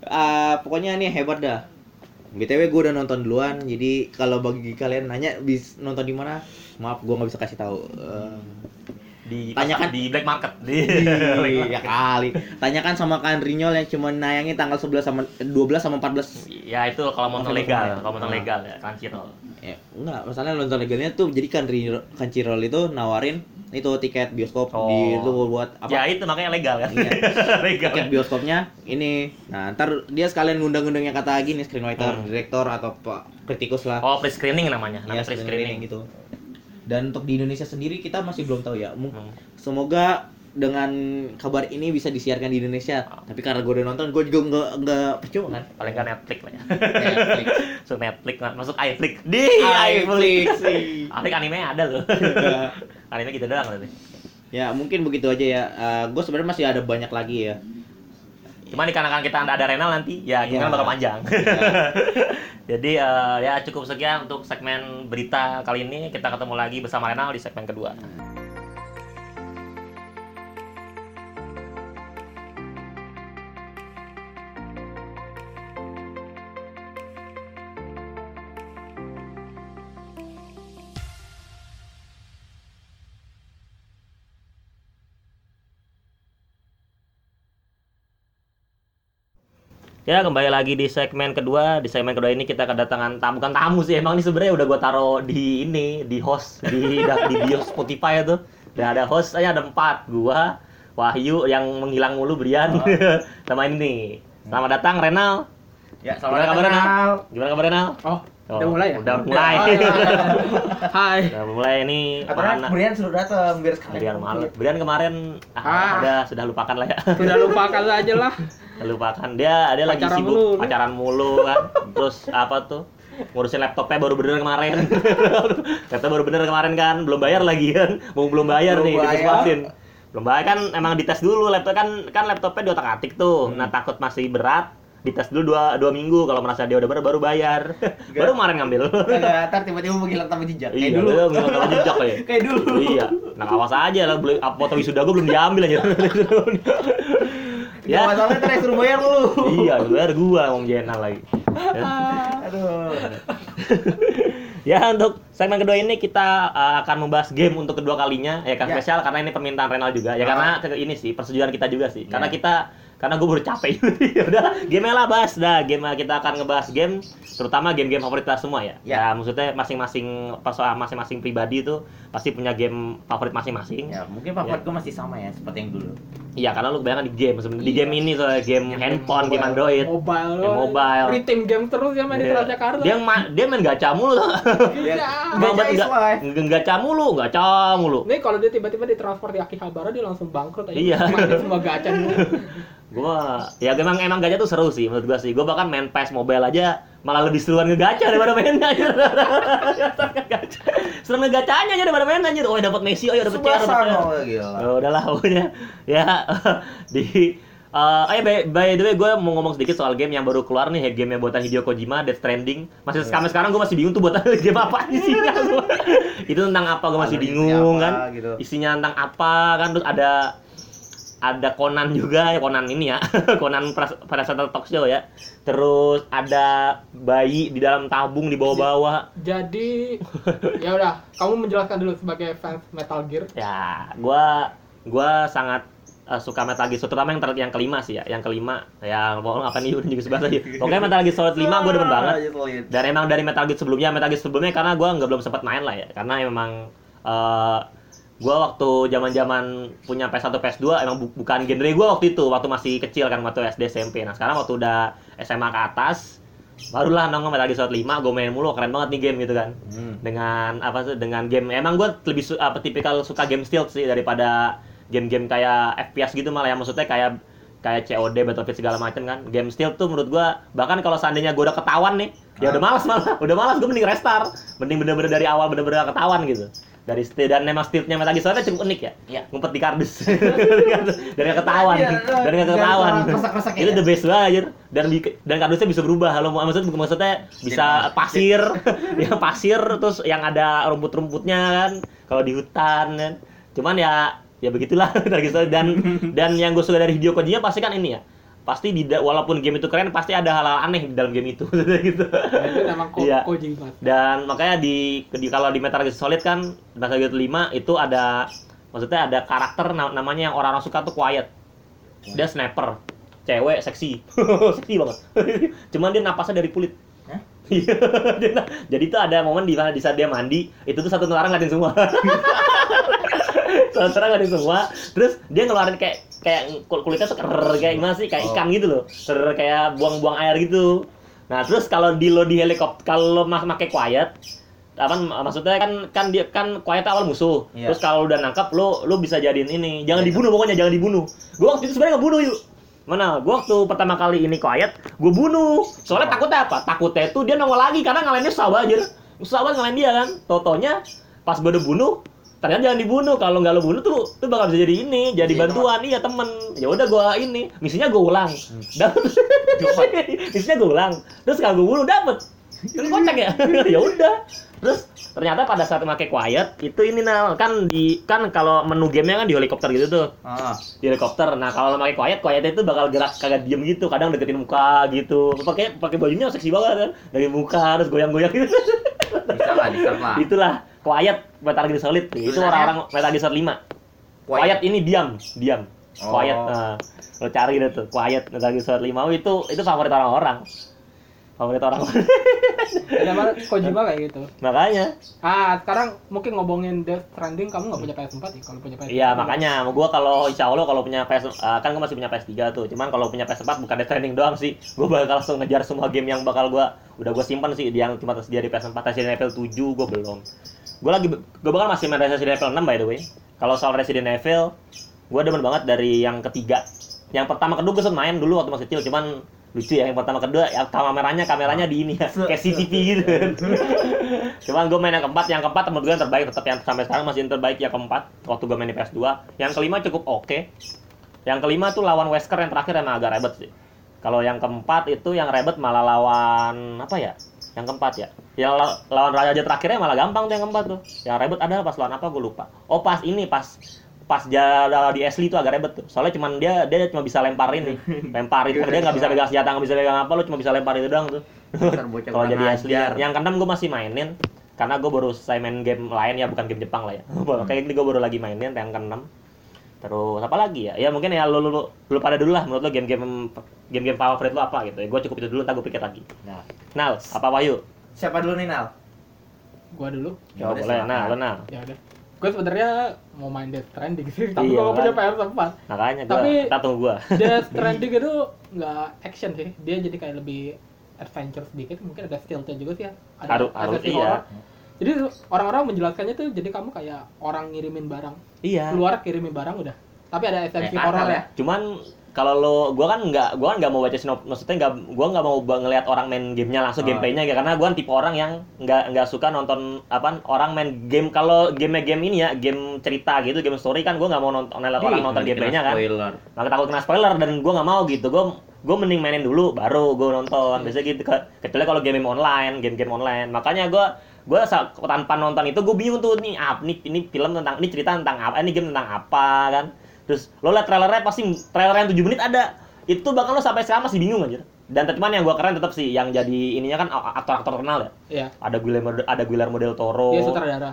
Ah, pokoknya ini hebat dah btw gue udah nonton duluan jadi kalau bagi kalian nanya bis nonton di mana maaf gue nggak bisa kasih tahu Eh, Di Tanyakan- di black market. Di [LAUGHS] ya kali tanyakan sama kan Rinyol yang cuma nayangin tanggal 11 sama 12 sama 14 Ya itu kalau mau nonton legal, kalau mau nonton Ah. legal ya, Crunchyroll. ya enggak masalahnya nonton legalnya tuh jadi kan Crunchyroll itu nawarin itu tiket bioskop Oh. di itu buat apa Ya itu makanya legal kan. Iya. [LAUGHS] legal. tiket bioskopnya ini nah ntar dia sekalian ngundang-ngundang yang kata gini screenwriter Hmm. direktor atau pak kritikus lah Oh, pre-screening namanya, ya namanya pre-screening. gitu dan untuk di Indonesia sendiri kita masih belum tahu ya Hmm. semoga dengan kabar ini bisa disiarkan di Indonesia Ah. tapi karena gue udah nonton gue juga nggak nggak percuma kan Paling kan Netflix lah ya. Netflix [LAUGHS] Masuk Netflix, masuk iFlix. Di [LAUGHS] iFlix sih IFlix anime ada loh. Anime gitu doang berarti. ya mungkin begitu aja ya gue sebenarnya masih ada banyak lagi ya Cuma dikarenakan kita ada ada Renal nanti, ya Iya. gimana bakal panjang. Ya. [LAUGHS] Jadi eh, ya cukup sekian untuk segmen berita kali ini. Kita ketemu lagi bersama Renal di segmen kedua. Ya kembali lagi di segmen kedua. Di segmen kedua ini kita kedatangan tamu bukan tamu sih emang ini sebenarnya udah gua taruh di ini di host di di bio Spotify itu. Dan ada hostnya ada empat gua Wahyu yang menghilang mulu Brian [LAUGHS] sama ini nih. Selamat datang Renal. ya Gimana kabar Renal? Gimana kabar Renal? Oh, Oh, udah mulai ya? Udah mulai. Hai. udah mulai ini Katanya mana? Brian suruh datang biar sekalian Brian malu. Brian kemarin ah, Ah. udah sudah lupakan lah ya. Sudah lupakan aja lah. [LAUGHS] lupakan dia dia lagi Pacaran sibuk mulu. pacaran mulu kan. Terus apa tuh? Ngurusin laptopnya baru bener kemarin. [LAUGHS] Laptop baru bener kemarin kan belum bayar lagi kan. Mau belum bayar Belum nih dites-tesin belum bayar kan emang dites dulu laptop kan kan laptopnya diotak atik tuh. Hmm. nah takut masih berat dites dulu dua, dua minggu. Kalau merasa dia udah bener baru bayar. Baru kemarin ngambil. Ntar tiba-tiba menghilang tanpa jejak iya belum nggak jejak ya kayak dulu. Iya. Nah awas aja lah foto wisuda gue belum diambil aja [LAUGHS] ya masalahnya yang suruh bayar lu iya bayar gua ngomong jenal lagi [LAUGHS] Aduh. Ya untuk segmen kedua ini kita uh, akan membahas game untuk kedua kalinya ya kan Ya. spesial karena ini permintaan Renal juga ya Ah. karena ke- ini sih persetujuan kita juga sih karena Ya. kita karena gue baru capek [LAUGHS] ya udah game lah bahas dah game kita akan ngebahas game terutama game-game favorit kita semua ya Ya. ya maksudnya masing-masing persoalan masing-masing pribadi itu pasti punya game favorit masing-masing Ya, mungkin favorit gue masih sama ya seperti yang dulu. Iya karena lu kebanyakan di game sebenarnya di Iya. game ini soalnya game Game handphone game mobile. Android Mobile Game mobile. Retim game terus ya main di Iya. Transjakarta. dia ma- dia main gacha mulu Iya. Nggak Gacha is life. gacha mulu gacha mulu Nih kalau dia tiba-tiba ditransfer di Akihabara dia langsung bangkrut aja. Iya. Semua gacha dulu. [LAUGHS] gua ya emang emang gacha tuh seru sih menurut gua sih gua bahkan main PES mobile aja malah lebih seruan ngegacha daripada main aja seru ngegacanya aja daripada main aja oh dapat Messi oh ya dapat CR dapat gila. Ya udahlah pokoknya. Ya. Di eh eh by, by the way gue mau ngomong sedikit soal game yang baru keluar nih game yang buatan Hideo Kojima Death Stranding. Masih Iya. sampai sekarang gue masih bingung tuh buatan [LAUGHS] game apa isinya [LAUGHS] itu tentang apa gue masih bingung apa, kan. gitu. isinya tentang apa kan. Terus ada ada Conan juga ya Conan ini ya. [LAUGHS] Conan Pras- Parasite Talk Show ya. Terus ada bayi di dalam tabung di bawah-bawah. Jadi ya udah, kamu menjelaskan dulu sebagai fans Metal Gear. ya gua gua sangat eh, suka Metal Gear Solid terutama yang ter yang kelima sih ya yang kelima. Ya mau apa nih udah juga sebelah aja pokoknya Metal Gear Solid 5 gua demen banget. Dan emang dari Metal Gear sebelumnya Metal Gear sebelumnya karena gua nggak belum sempat main lah ya. Karena emang eh gua waktu zaman-zaman punya PS1 PS2 emang bu- bukan genre gua waktu itu waktu masih kecil kan waktu SD SMP nah sekarang waktu udah SMA ke atas barulah nongol Metal Gear Solid 5 gue main mulu keren banget nih game gitu kan. Hmm. dengan apa sih dengan game emang gue lebih su- apa tipikal suka game stealth sih daripada game-game kayak FPS gitu malah ya. Maksudnya kayak kayak COD Battlefield segala macam kan. Game stealth tuh menurut gua bahkan kalau seandainya gua udah ketahuan nih ya udah malas malah. [LAUGHS] Udah malas gue mending restart. Mending bener-bener dari awal bener-bener ketahuan gitu dari stealth dan memang stealthnya Metal Gear Solid cukup unik ya. Iya. ngumpet di kardus. [LAUGHS] Dari nggak ketahuan. Iya, dari nggak dari ketahuan. itu ya. the best banget anjir. dan dan kardusnya bisa berubah. Kalau mau maksudnya bisa pasir. [LAUGHS] Ya pasir terus yang ada rumput-rumputnya kan. Kalau di hutan kan. Cuman ya ya begitulah [LAUGHS] Metal Gear Solid. dan dan yang gue suka dari Hideo Kojima pasti kan ini ya pasti di walaupun game itu keren pasti ada hal-hal aneh di dalam game itu. [LAUGHS] Gitu. Itu memang ko Iya. Kojima. dan makanya di, di kalau di Metal Gear Solid kan Metal Gear 5 itu ada maksudnya ada karakter na- namanya yang orang-orang suka tuh quiet. Dia sniper cewek seksi. [LAUGHS] Seksi banget. [LAUGHS] Cuman dia napasnya dari kulit. Hah? Iya, jadi tuh ada momen di mana di saat dia mandi itu tuh satu tentara ngeliatin semua. Satu tentara ngeliatin semua. Terus dia ngeluarin kayak kayak kul- kulitnya tuh kerer kayak gimana sih? Kayak ikan gitu loh. Kerer kayak buang-buang air gitu. Nah terus kalau di lo di helikopter kalau mas pakai quiet apa maksudnya kan kan dia kan quiet awal musuh. Iya. terus kalau udah nangkap lo lo bisa jadiin ini. Jangan dibunuh pokoknya jangan dibunuh. Gua waktu itu sebenarnya nggak bunuh yuk. Mana? Gua waktu pertama kali ini quiet gua bunuh. Soalnya takutnya apa? Takutnya itu dia nongol lagi karena ngalahinnya susah banget susah banget dia kan. Totonya pas udah bunuh ternyata jangan dibunuh. Kalau nggak lo bunuh tuh tuh bakal bisa jadi ini jadi Iya, bantuan. iya temen ya udah gua ini misinya gua ulang. Dapet. [LAUGHS] Misinya gua ulang. Terus kalau gua bunuh dapet. Kan kocak ya? [LAUGHS] Ya udah. Terus ternyata pada saat pakai quiet itu ini nal. Kan di kan kalau menu gamenya kan di helikopter gitu tuh. Ah, di helikopter. Nah kalau lo pakai quiet quiet itu bakal gerak kagak diem gitu. Kadang deketin muka gitu. Pakai pakai bajunya seksi banget kan. Dari muka terus goyang-goyang gitu. Bisa lah, bisa lah. [LAUGHS] itulah quiet Metal Gear Solid. Itu Tulisannya? orang-orang Metal Gear Solid 5 quiet ini diam diam. Oh. quiet nah, lo cari deh tuh quiet Metal Gear Solid 5 oh, itu itu favorit orang-orang. Favorit orang-orang. Kenapa Kojima kayak gitu? makanya. Ah, sekarang mungkin ngomongin Death Stranding kamu nggak punya PS4 ya? Kalau punya PS4. Iya makanya. Gua kalau insya Allah kalau punya PS eh, kan gua masih punya PS3 tuh. Cuman kalau punya PS4 bukan Death Stranding doang sih. Gua bakal langsung ngejar semua game yang bakal gua udah gua simpan sih. Yang cuma tersedia di PS4 Resident Evil 7 gua belum gua lagi gua bakal masih main Resident Evil 6 by the way. Kalau soal Resident Evil gua demen banget dari yang ketiga. Yang pertama kedua gua sempet main dulu waktu masih kecil cuman lucu ya yang pertama kedua ya kameranya kameranya di ini ya [LAUGHS] kayak CCTV gitu. [LAUGHS] Cuman gue main yang keempat yang keempat menurut gue yang terbaik tetap yang sampai sekarang masih yang terbaik yang keempat waktu gue main di PS2 yang kelima cukup oke. Yang kelima tuh lawan Wesker yang terakhir emang agak ribet sih. Kalau yang keempat itu yang ribet malah lawan apa ya yang keempat ya. Yang la- lawan raja terakhirnya malah gampang tuh yang keempat tuh. Yang ribet ada pas lawan apa gue lupa. Oh pas ini pas pas jalan di Ashley itu agak ribet tuh. Soalnya cuman dia dia cuma bisa lempar ini [LAUGHS] lempar itu dia nggak bisa pegang senjata nggak bisa pegang apa lu cuma bisa lempar itu doang tuh. [LAUGHS] Kalau jadi ajar. yang keenam gue masih mainin karena gue baru selesai main game lain ya bukan game Jepang lah ya. [LAUGHS] Kayak gini gue baru lagi mainin yang keenam terus apa lagi ya ya mungkin ya lu lu, lu, lu pada dulu lah menurut lu game-game game-game favorit lu apa gitu ya gue cukup itu dulu ntar gue pikir lagi Nah, Nal apa Wahyu siapa dulu nih Nal? Gua dulu. ya udah, boleh nah lu Nal Ya udah. Gue sebenarnya mau main Death Stranding sih, tapi Iya, gua nggak punya kan. PS4. makanya gue Tapi- kita tunggu gue [LAUGHS] Death [LAUGHS] Stranding itu nggak action sih, dia jadi kayak lebih adventure sedikit, mungkin ada stealth-nya juga sih ya. Ada Haru- ada iya. horror. Jadi orang-orang menjelaskannya tuh jadi kamu kayak orang ngirimin barang, iya. Keluar kirimin barang udah. Tapi ada esensi Kayak horor ya. cuman kalau lo gua kan nggak gua kan nggak mau baca sinop maksudnya nggak gua nggak mau ngelihat orang main gamenya langsung Oh. gameplaynya ya karena gua kan tipe orang yang nggak nggak suka nonton apa orang main game. Kalau game game ini ya game cerita gitu game story kan gua nggak mau nonton ngeliat orang nonton gameplaynya kan. Spoiler. maka takut kena spoiler dan gua nggak mau gitu. Gua gua mending mainin dulu baru gua nonton. Biasanya gitu Ke- kecuali kalau game online game game online. Makanya gua sa- tanpa nonton itu gue bingung tuh nih apa nih ini film tentang ini cerita tentang apa ini game tentang apa kan terus lo liat trailernya pasti trailer yang 7 menit ada itu bahkan lo sampai sekarang masih bingung aja dan cuman yang gua keren tetap sih yang jadi ininya kan aktor-aktor terkenal ya Iya. ada Guillermo ada Guillermo del Toro Dia sutradara.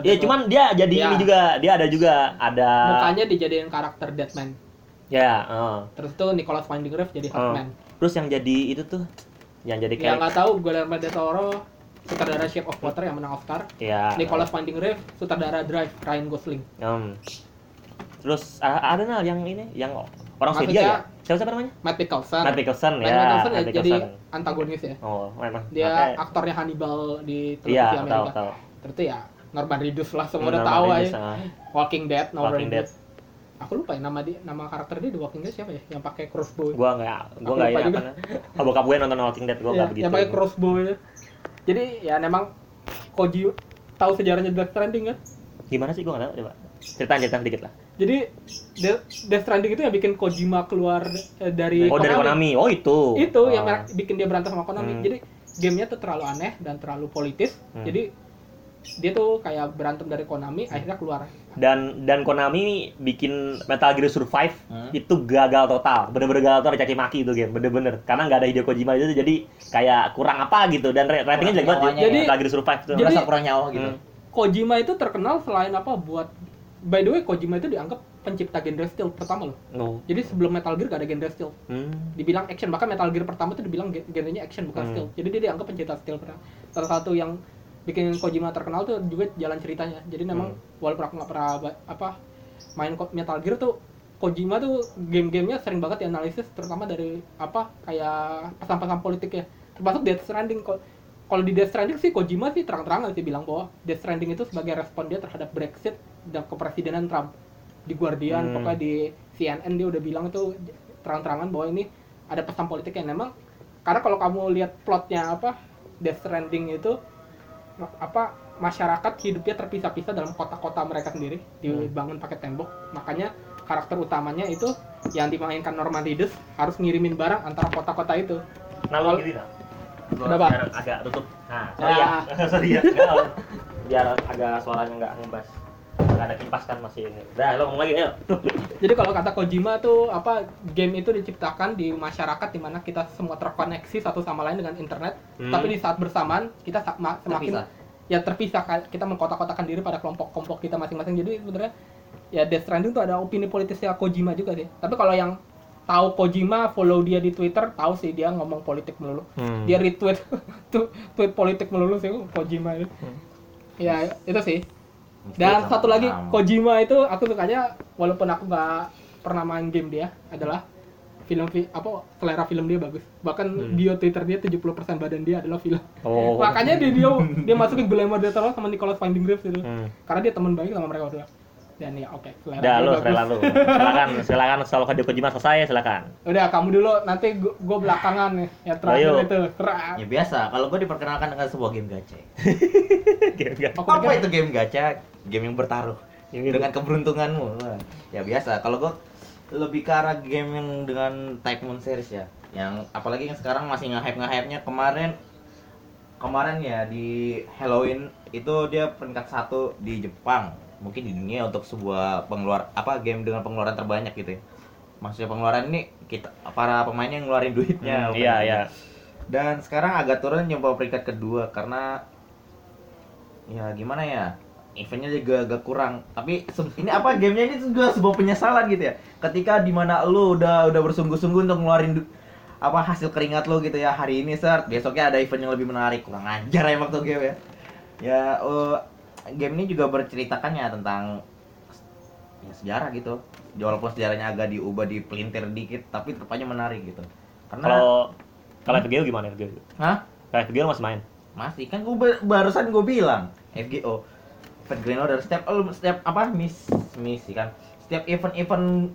Iya cuman dia jadi Ya. ini juga dia ada juga ada mukanya dijadiin karakter Deadman. ya heeh. Terus tuh Nicholas Winding Refn jadi Oh. Hawkman. terus yang jadi itu tuh yang jadi Yang kayak nggak tahu Guillermo del Toro sutradara Shape of Water yang menang Oscar. ya Nicholas Winding Refn sutradara Drive Ryan Gosling. Em. terus ada nal yang ini yang orang Swedia ya siapa siapa namanya Matt Mikkelsen. Matt Mikkelsen Matt ya Mikkelsen ya Matt jadi antagonis ya. oh memang Dia Makanya- aktornya Hannibal di televisi iya tahu Amerika. tahu Terus tuh ya Norman Reedus lah semua udah tahu ah. Walking Dead, Norman Walking Dead Reedus. Aku lupa ya nama dia, nama karakter dia di Walking Dead siapa ya? Yang pakai crossbow. gua nggak gua nggak ya apa oh, bokap gue nonton Walking Dead gua Iya, nggak begitu yang pakai crossbow itu. Jadi ya memang Koji tahu sejarahnya Death Stranding kan? gimana sih gua nggak tahu coba ceritain ceritain dikit lah Jadi Death, Stranding itu yang bikin Kojima keluar eh, dari oh dari Konami oh itu Itu oh. yang mer- bikin dia berantem sama Konami. Hmm. Jadi gamenya tuh terlalu aneh dan terlalu politis. Hmm. Jadi dia tuh kayak berantem dari Konami akhirnya keluar. dan dan Konami bikin Metal Gear Survive Hmm. itu gagal total bener-bener gagal total caci maki itu game bener-bener karena nggak ada Hideo Kojima itu jadi kayak kurang apa gitu dan ra- ratingnya jelek banget jadi ya. Metal Gear Survive itu Jadi- Merasa kurang nyawa gitu. Hmm. Kojima itu terkenal selain apa buat by the way Kojima itu dianggap pencipta genre stealth pertama loh. no Jadi sebelum Metal Gear gak ada genre stealth. hmm. Dibilang action bahkan Metal Gear pertama itu dibilang gen- genrenya action bukan Hmm. stealth. Jadi dia dianggap pencipta stealth pertama. Salah satu yang bikin Kojima terkenal tuh juga jalan ceritanya. Jadi memang Hmm. walaupun aku nggak pernah apa main Metal Gear tuh Kojima tuh game-gamenya sering banget dianalisis terutama dari apa kayak pesan-pesan politik ya. Termasuk Death Stranding kalau di Death Stranding sih Kojima sih terang-terangan sih bilang bahwa Death Stranding itu sebagai respon dia terhadap Brexit dan kepresidenan Trump di Guardian Hmm. pokoknya di CNN dia udah bilang itu terang-terangan bahwa ini ada pesan politik yang memang karena kalau kamu lihat plotnya apa Death Stranding itu apa masyarakat hidupnya terpisah-pisah dalam kota-kota mereka sendiri. Dibangun pakai tembok. Makanya karakter utamanya itu yang dimainkan Norman Reedus harus ngirimin barang antara kota-kota itu. Nah lo gini nah biar agak tutup. Nah sorry ya, Ya. [LAUGHS] sorry ya. [LAUGHS] Biar agak suaranya nggak ngebas ada kipas kan masih ini udah lo ngomong lagi ayo [LAUGHS] Jadi kalau kata Kojima tuh apa game itu diciptakan di masyarakat di mana kita semua terkoneksi satu sama lain dengan internet, Hmm. tapi di saat bersamaan kita semakin Terpisah. ya terpisah kita mengkotak-kotakan diri pada kelompok-kelompok kita masing-masing. Jadi sebenarnya ya Death Stranding tuh ada opini politisnya Kojima juga sih. Tapi kalau yang tahu Kojima, follow dia di Twitter, tahu sih dia ngomong politik melulu. Hmm. Dia retweet [LAUGHS] tuh tweet politik melulu sih Kojima itu. Hmm. Ya, itu sih. Dan satu lagi Kojima itu aku sukanya walaupun aku nggak pernah main game dia adalah film fi- apa selera film dia bagus. Bahkan Hmm. bio Twitter dia 70% badan dia adalah film. oh Makanya dia dia, dia masukin Guillermo del Toro sama Nicholas Winding Refn itu. Hmm. Karena dia teman baik sama mereka berdua. Dan ya oke, selera Udah bagus. selera lu. Silakan, silakan soal Hideo Kojima selesai silakan. Udah kamu dulu nanti gua, gua belakangan nih. Ya terakhir Ayo. itu. Serah. Ya biasa, kalau gue diperkenalkan dengan sebuah game gacha. [LAUGHS] Aku Apa pikir- itu game gacha? Game yang bertaruh Ini dengan keberuntunganmu. Ya biasa, kalau gue lebih ke arah game yang dengan Type Moon series ya. Yang apalagi yang sekarang masih nge-hype nge-hype-nya kemarin kemarin ya di Halloween itu dia peringkat satu di Jepang mungkin di dunia untuk sebuah pengeluar apa game dengan pengeluaran terbanyak gitu ya maksudnya pengeluaran ini kita para pemainnya yang ngeluarin duitnya Hmm, iya, iya. Dan sekarang agak turun nyoba peringkat kedua karena ya gimana ya? Eventnya juga agak kurang. Tapi ini apa gamenya ini juga sebuah penyesalan gitu ya. Ketika di mana lu udah udah bersungguh-sungguh untuk ngeluarin apa hasil keringat lu gitu ya hari ini set besoknya ada event yang lebih menarik kurang ajar emang tuh game ya ya eh, game ini juga berceritakan ya tentang ya sejarah gitu walaupun sejarahnya agak diubah dipelintir dikit tapi tetap aja menarik gitu karena Kalau kalau FGO gimana FGO? Hah? Kalau FGO masih main. Masih kan gue barusan gue bilang FGO Fat Green Order setiap oh, setiap apa miss misi kan setiap event-event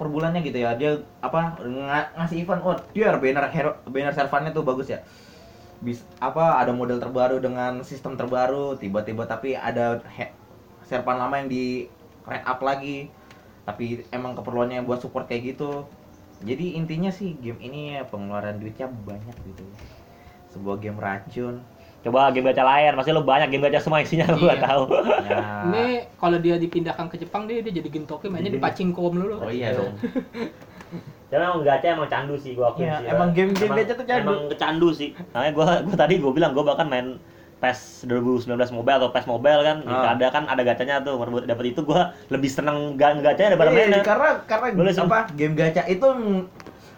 per bulannya gitu ya dia apa nga- ngasih event oh dia banner hero banner servannya tuh bagus ya bis apa ada model terbaru dengan sistem terbaru tiba-tiba tapi ada he- servan lama yang di red up lagi. Tapi emang keperluannya buat support kayak gitu. Jadi intinya sih game ini ya pengeluaran duitnya banyak gitu sebuah game racun. Coba game gacha lain, pasti lo banyak game gacha semua isinya gua Iya. tahu. ya Ini kalau dia dipindahkan ke Jepang dia dia jadi gintoki mainnya di pachinko melulu. oh iya dong [LAUGHS] Tapi emang gacha emang candu sih gua akuin Iya, sih. emang game-game gacha tuh candu. Emang kecandu sih. Makanya gua gua tadi gua bilang gua bahkan main PES 2019 mobile atau PES mobile kan Ah. ada kan ada gacanya tuh merebut dapat itu gua lebih seneng ga gacanya daripada Iya, mainnya. karena karena Boleh, apa game gacha itu mm,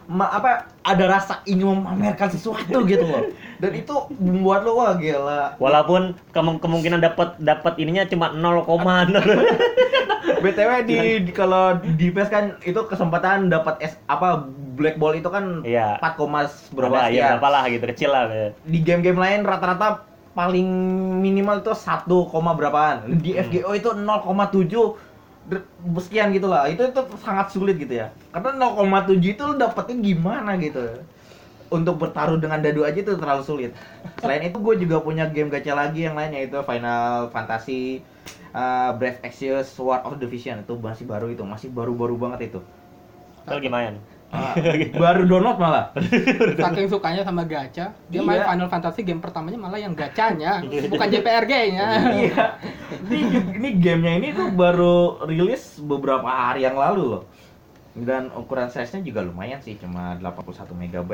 ma- apa ada rasa ingin memamerkan sesuatu gitu loh [LAUGHS] dan itu membuat lo wah gila. Walaupun kemu- kemungkinan dapat dapat ininya cuma 0, [LAUGHS] btw di, di- kalau di PES kan itu kesempatan dapat es apa black ball itu kan Iya. 4, koma berapa ya sekian. berapa lah gitu kecil lah. di game-game lain rata-rata paling minimal itu 1, koma berapaan. Di Hmm. FGO itu 0,7 der- sekian gitu lah. Itu itu sangat sulit gitu ya. Karena 0,7 itu lu dapetin gimana gitu untuk bertaruh dengan dadu aja itu terlalu sulit selain itu gue juga punya game gacha lagi yang lain yaitu Final Fantasy uh, Breath Exvius Sword of the Vision itu masih baru itu masih baru-baru banget itu Itu lagi main. Ah, baru download malah [LAUGHS] Saking sukanya sama gacha, dia main Iya. Final Fantasy game pertamanya malah yang gacanya, [LAUGHS] bukan JPRG-nya. Iya. Ini ini gamenya ini tuh baru rilis beberapa hari yang lalu loh. Dan ukuran size-nya juga lumayan sih, cuma 81 MB.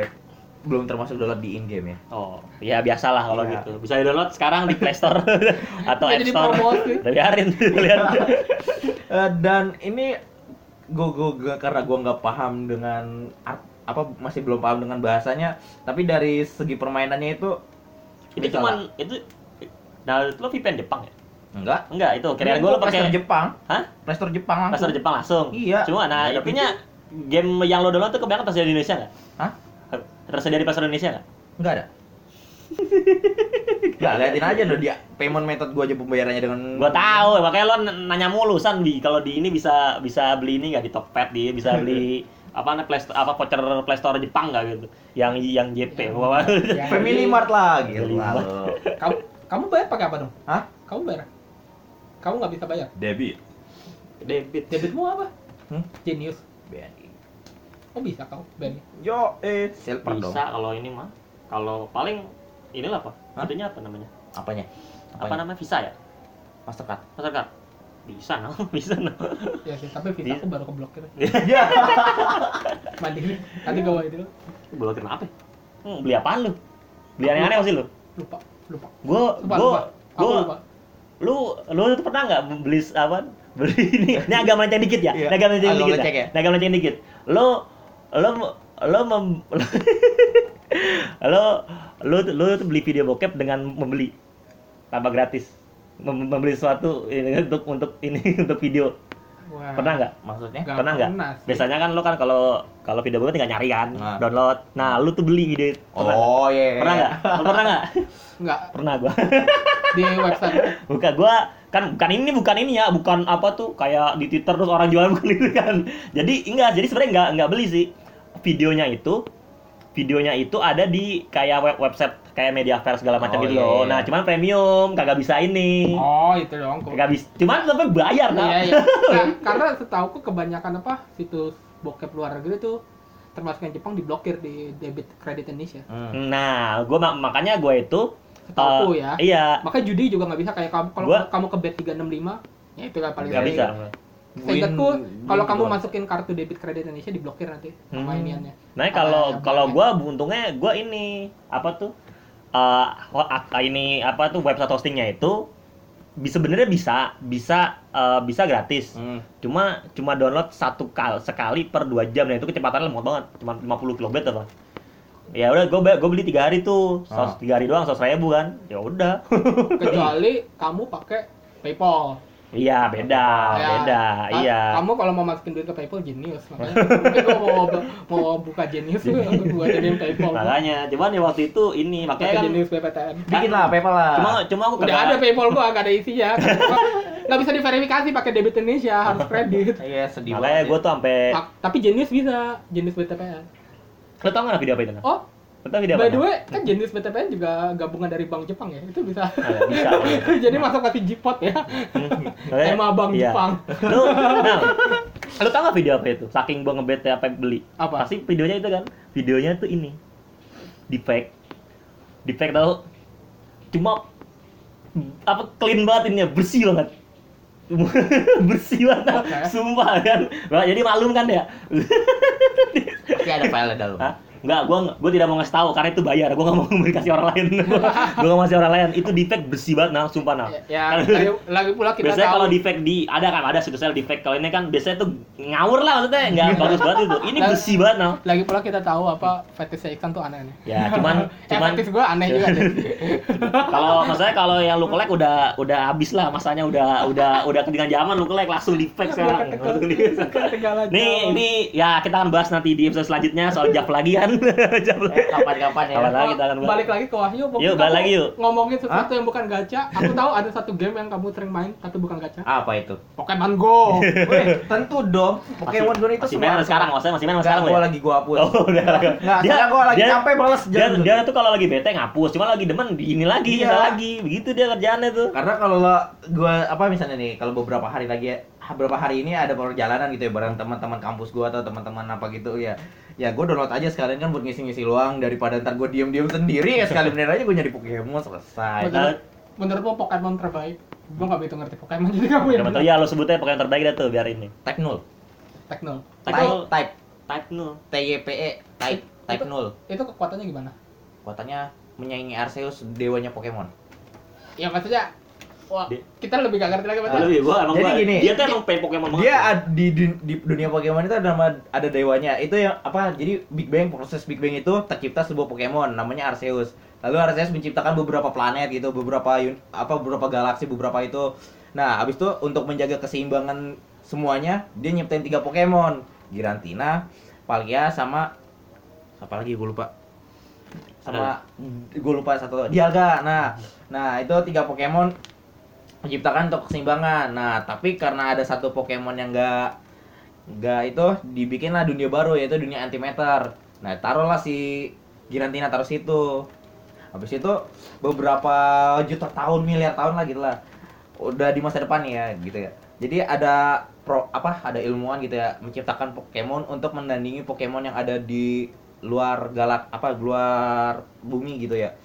Belum termasuk download di in-game ya. Oh, ya biasalah kalau Iya. gitu. Bisa di-download sekarang di Play Store [LAUGHS] atau App Store. [LAUGHS] biarin, lihat. [LAUGHS] Eh, dan ini gue gue karena gue nggak paham dengan art, apa masih belum paham dengan bahasanya, tapi dari segi permainannya itu Itu lah. itu Nah, itu lo VPN Jepang ya? enggak. Enggak, itu kira gue lo Play Store pakai Jepang. Hah? Play Store Jepang langsung. Pasar Jepang langsung. Iya. Cuma nah intinya game yang lo download tuh kebanyakan tersedia di Indonesia nggak? Hah? Tersedia di pasar Indonesia nggak? Enggak ada. [LAUGHS] Enggak, liatin aja loh dia payment method gua aja pembayarannya dengan Gua tahu, makanya lo nanya mulu san di kalau di ini bisa bisa beli ini nggak di Tokped di bisa beli [LAUGHS] apa namanya Play apa voucher Play Store Jepang nggak gitu? Yang yang JP. [LAUGHS] Yang Family Mart lah gitu. Kamu kamu bayar pakai apa dong? Hah? Kamu bayar? Kamu nggak bisa bayar. Debit. Debit. Debitmu apa? Hmm? Genius. BNI. Oh bisa kau BNI. Yo, eh, silver dong. Bisa kalau ini mah. Kalau paling inilah apa? Hah? Itunya apa namanya? Apanya? Apa namanya Visa ya? Mastercard. Mastercard. Bisa no, [LAUGHS] bisa no. Ya sih, tapi visa Iya. aku baru keblokir. Ya. Mandiri. Tadi gua itu Blokin apa? Hmm, beli apaan lu? Beli aneh-aneh apa sih lu? lupa, lupa. Gua Lupa, gua lupa. Gua lupa. lu lu tuh pernah nggak beli apa? Beli ini. Ini agak melenceng dikit ya. Iya, Ini agak melenceng agak dikit. ya. Ini agak melenceng dikit. Lu lu lu mem, lu lu tuh beli video bokep dengan membeli tanpa gratis. Mem- membeli sesuatu ini untuk untuk ini [LAUGHS] untuk video. Wah. Pernah nggak? Maksudnya? Nggak Pernah nggak? Biasanya kan lo kan kalau kalau video bokep tinggal nyari kan, Nah. download. Nah, lu tuh beli video. itu. Pernah nggak? Oh, iya. Pernah nggak? Lo pernah nggak? Nggak Pernah gua. [LAUGHS] di website. Bukan gua kan bukan ini bukan ini ya, bukan apa tuh kayak di Twitter terus orang jualan [LAUGHS] bukan itu kan. Jadi enggak, jadi sebenarnya enggak enggak beli sih. Videonya itu videonya itu ada di kayak web website kayak media fair segala macam Oh, gitu iya, loh. iya. Nah, cuman premium kagak bisa ini. Oh, itu dong. Kagak bisa. Cuman tapi bayar kan. Iya, iya. [LAUGHS] Nah, karena setauku kebanyakan apa situs bokep luar negeri tuh termasuk yang Jepang diblokir di debit kredit Indonesia. Hmm. Nah, gua mak- makanya gua itu Setauku eh, ya. Iya, Makanya judi juga nggak bisa kayak kamu kalau Gua- kamu ke bet 365 ya itu lah paling nggak bisa. Seingatku kalau kamu doang. masukin kartu debit kredit Indonesia diblokir nanti Hmm. iniannya. Nah kalau kalau gua untungnya gua ini apa tuh eh ak- ini apa tuh website hostingnya itu bisa sebenarnya bisa bisa eh, bisa gratis. Hmm. Cuma cuma download satu kali sekali per dua jam dan itu kecepatannya lemot banget cuma 50 kilobit apa. Ya udah gua gue beli tiga hari tuh, Ah. tiga hari doang, sos ribu kan. Ya udah. [LAUGHS] kecuali [LAUGHS] kamu pakai PayPal. Iya beda, Ya, beda, ka- iya. Kamu kalau mau masukin duit ke PayPal genius makanya mungkin gua mau mau buka genius tuh buat jadiin PayPal. Makanya, cuman ya waktu itu ini makanya Pakai kan genius BPTN. Bikin lah PayPal lah. cuma cuma aku Udah kagak- ada PayPal gua gak ada isinya. Nggak bisa diverifikasi pakai debit Indonesia harus kredit. Iya sedih makanya banget. gue tuh sampai Ah, Tapi genius bisa, genius BTPN. lo tau nggak video apa itu? Oh, Tau video by apa? the way, kan genius BTPN juga gabungan dari Bank Jepang ya. Itu bisa. Nah, bisa. [LAUGHS] Jadi masuk ke Jipot ya. Makanya- Tema Bank iya. Jepang. Lu, nah, lu tau gak video apa itu? Saking gua ngebet apa beli. Apa? Pasti videonya itu kan. Videonya tuh ini. Defect. Defect tau. Cuma apa clean banget ini bersih banget. [LAUGHS] bersih banget. Oke. Sumpah kan. Nah, jadi maklum kan ya. Tapi ada file dalam. Hah? Enggak, gua gua tidak mau ngasih tahu karena itu bayar. Gua nggak mau [LAUGHS] kasih orang lain. [LAUGHS] gua nggak mau kasih orang lain. Itu defect bersih banget nah, sumpah nah. Ya, lagi, lagi pula kita biasanya kalau defect di ada kan ada sudah defect kalau ini kan biasanya tuh ngawur lah maksudnya nggak [LAUGHS] bagus banget itu ini Lah- bersih banget nah lagi pula kita tahu apa fetishnya Iksan tuh aneh nih. ya cuman Eh, cuman fetish gua aneh juga deh. kalau maksudnya kalau yang lu collect udah udah habis lah masanya udah udah udah ketinggalan zaman lu collect langsung defect sekarang langsung defect. Ketinggalan nih ini ya kita akan bahas nanti di episode selanjutnya soal jaf lagi kan lagi. Eh, [LAUGHS] Kapan-kapan ya. Kapan lagi kita akan bahas. balik lagi ke Wahyu pokoknya Yuk, balik lagi yuk. ngomongin sesuatu yang bukan gacha aku tahu ada satu game yang kamu sering main tapi bukan gacha Apa itu? Pokemon Go [LAUGHS] Weh, tentu dong. Pokemon Go itu masih main sekarang maksudnya masih main sekarang gua ya? lagi gua hapus. Oh, udah. Nggak, sekarang gua lagi capek males dia, dia tuh kalau lagi bete ngapus, cuma lagi demen di ini lagi, Iya. ini lagi. Begitu dia kerjaannya tuh. Karena kalau gua apa misalnya nih, kalau beberapa hari lagi beberapa hari ini ada perjalanan gitu ya bareng teman-teman kampus gua atau teman-teman apa gitu ya. Ya gua download aja sekalian kan buat ngisi-ngisi luang daripada ntar gua diem-diem sendiri ya sekali bener aja gua nyari Pokemon selesai. menurut menurutmu Pokemon terbaik gua nggak begitu ngerti Pokemon jadi kamu yang Siapa tahu ya lo sebutnya Pokemon terbaik dah tuh biar ini. Type 0. Teknol Type Type- type Type nul. T Y P E type type Itu- 0. itu kekuatannya gimana Kotanya menyaingi Arceus dewanya Pokemon. ya maksudnya wah kita lebih gak ngerti lagi maksudnya dia gua emang Jadi gua, gini, dia tuh emang pengen Pokemon banget. Dia di, di dunia Pokemon itu ada nama ada dewanya. Itu yang apa? Jadi Big Bang proses Big Bang itu tercipta sebuah Pokemon namanya Arceus. Lalu Arceus menciptakan beberapa planet gitu, beberapa apa beberapa galaksi, beberapa itu. Nah, habis itu untuk menjaga keseimbangan semuanya, dia nyiptain tiga Pokemon. Girantina, Palkia sama apa lagi gue lupa. Sama gue lupa satu Dialga. Nah, nah itu tiga Pokemon menciptakan untuk keseimbangan. Nah, tapi karena ada satu Pokemon yang enggak enggak itu dibikinlah dunia baru yaitu dunia antimatter. Nah, taruhlah si Girantina taruh situ. Habis itu beberapa juta tahun, miliar tahun lah gitu lah. Udah di masa depan ya gitu ya. Jadi ada pro apa ada ilmuwan gitu ya menciptakan Pokemon untuk menandingi Pokemon yang ada di luar galak apa luar bumi gitu ya.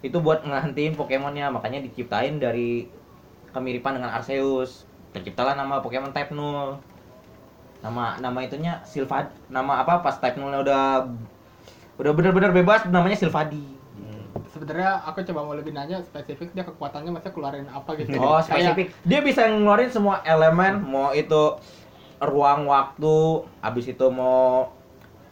Itu buat ngehentiin Pokemonnya, makanya diciptain dari kemiripan dengan Arceus. Terciptalah nama Pokemon Type 0. Nama nama itunya Silvad. Nama apa pas Type 0 udah udah bener-bener bebas namanya Silvadi. Hmm. sebenarnya aku coba mau lebih nanya spesifik dia kekuatannya maksudnya keluarin apa gitu Oh, Kayak- spesifik. Dia bisa ngeluarin semua elemen, mau itu ruang waktu, habis itu mau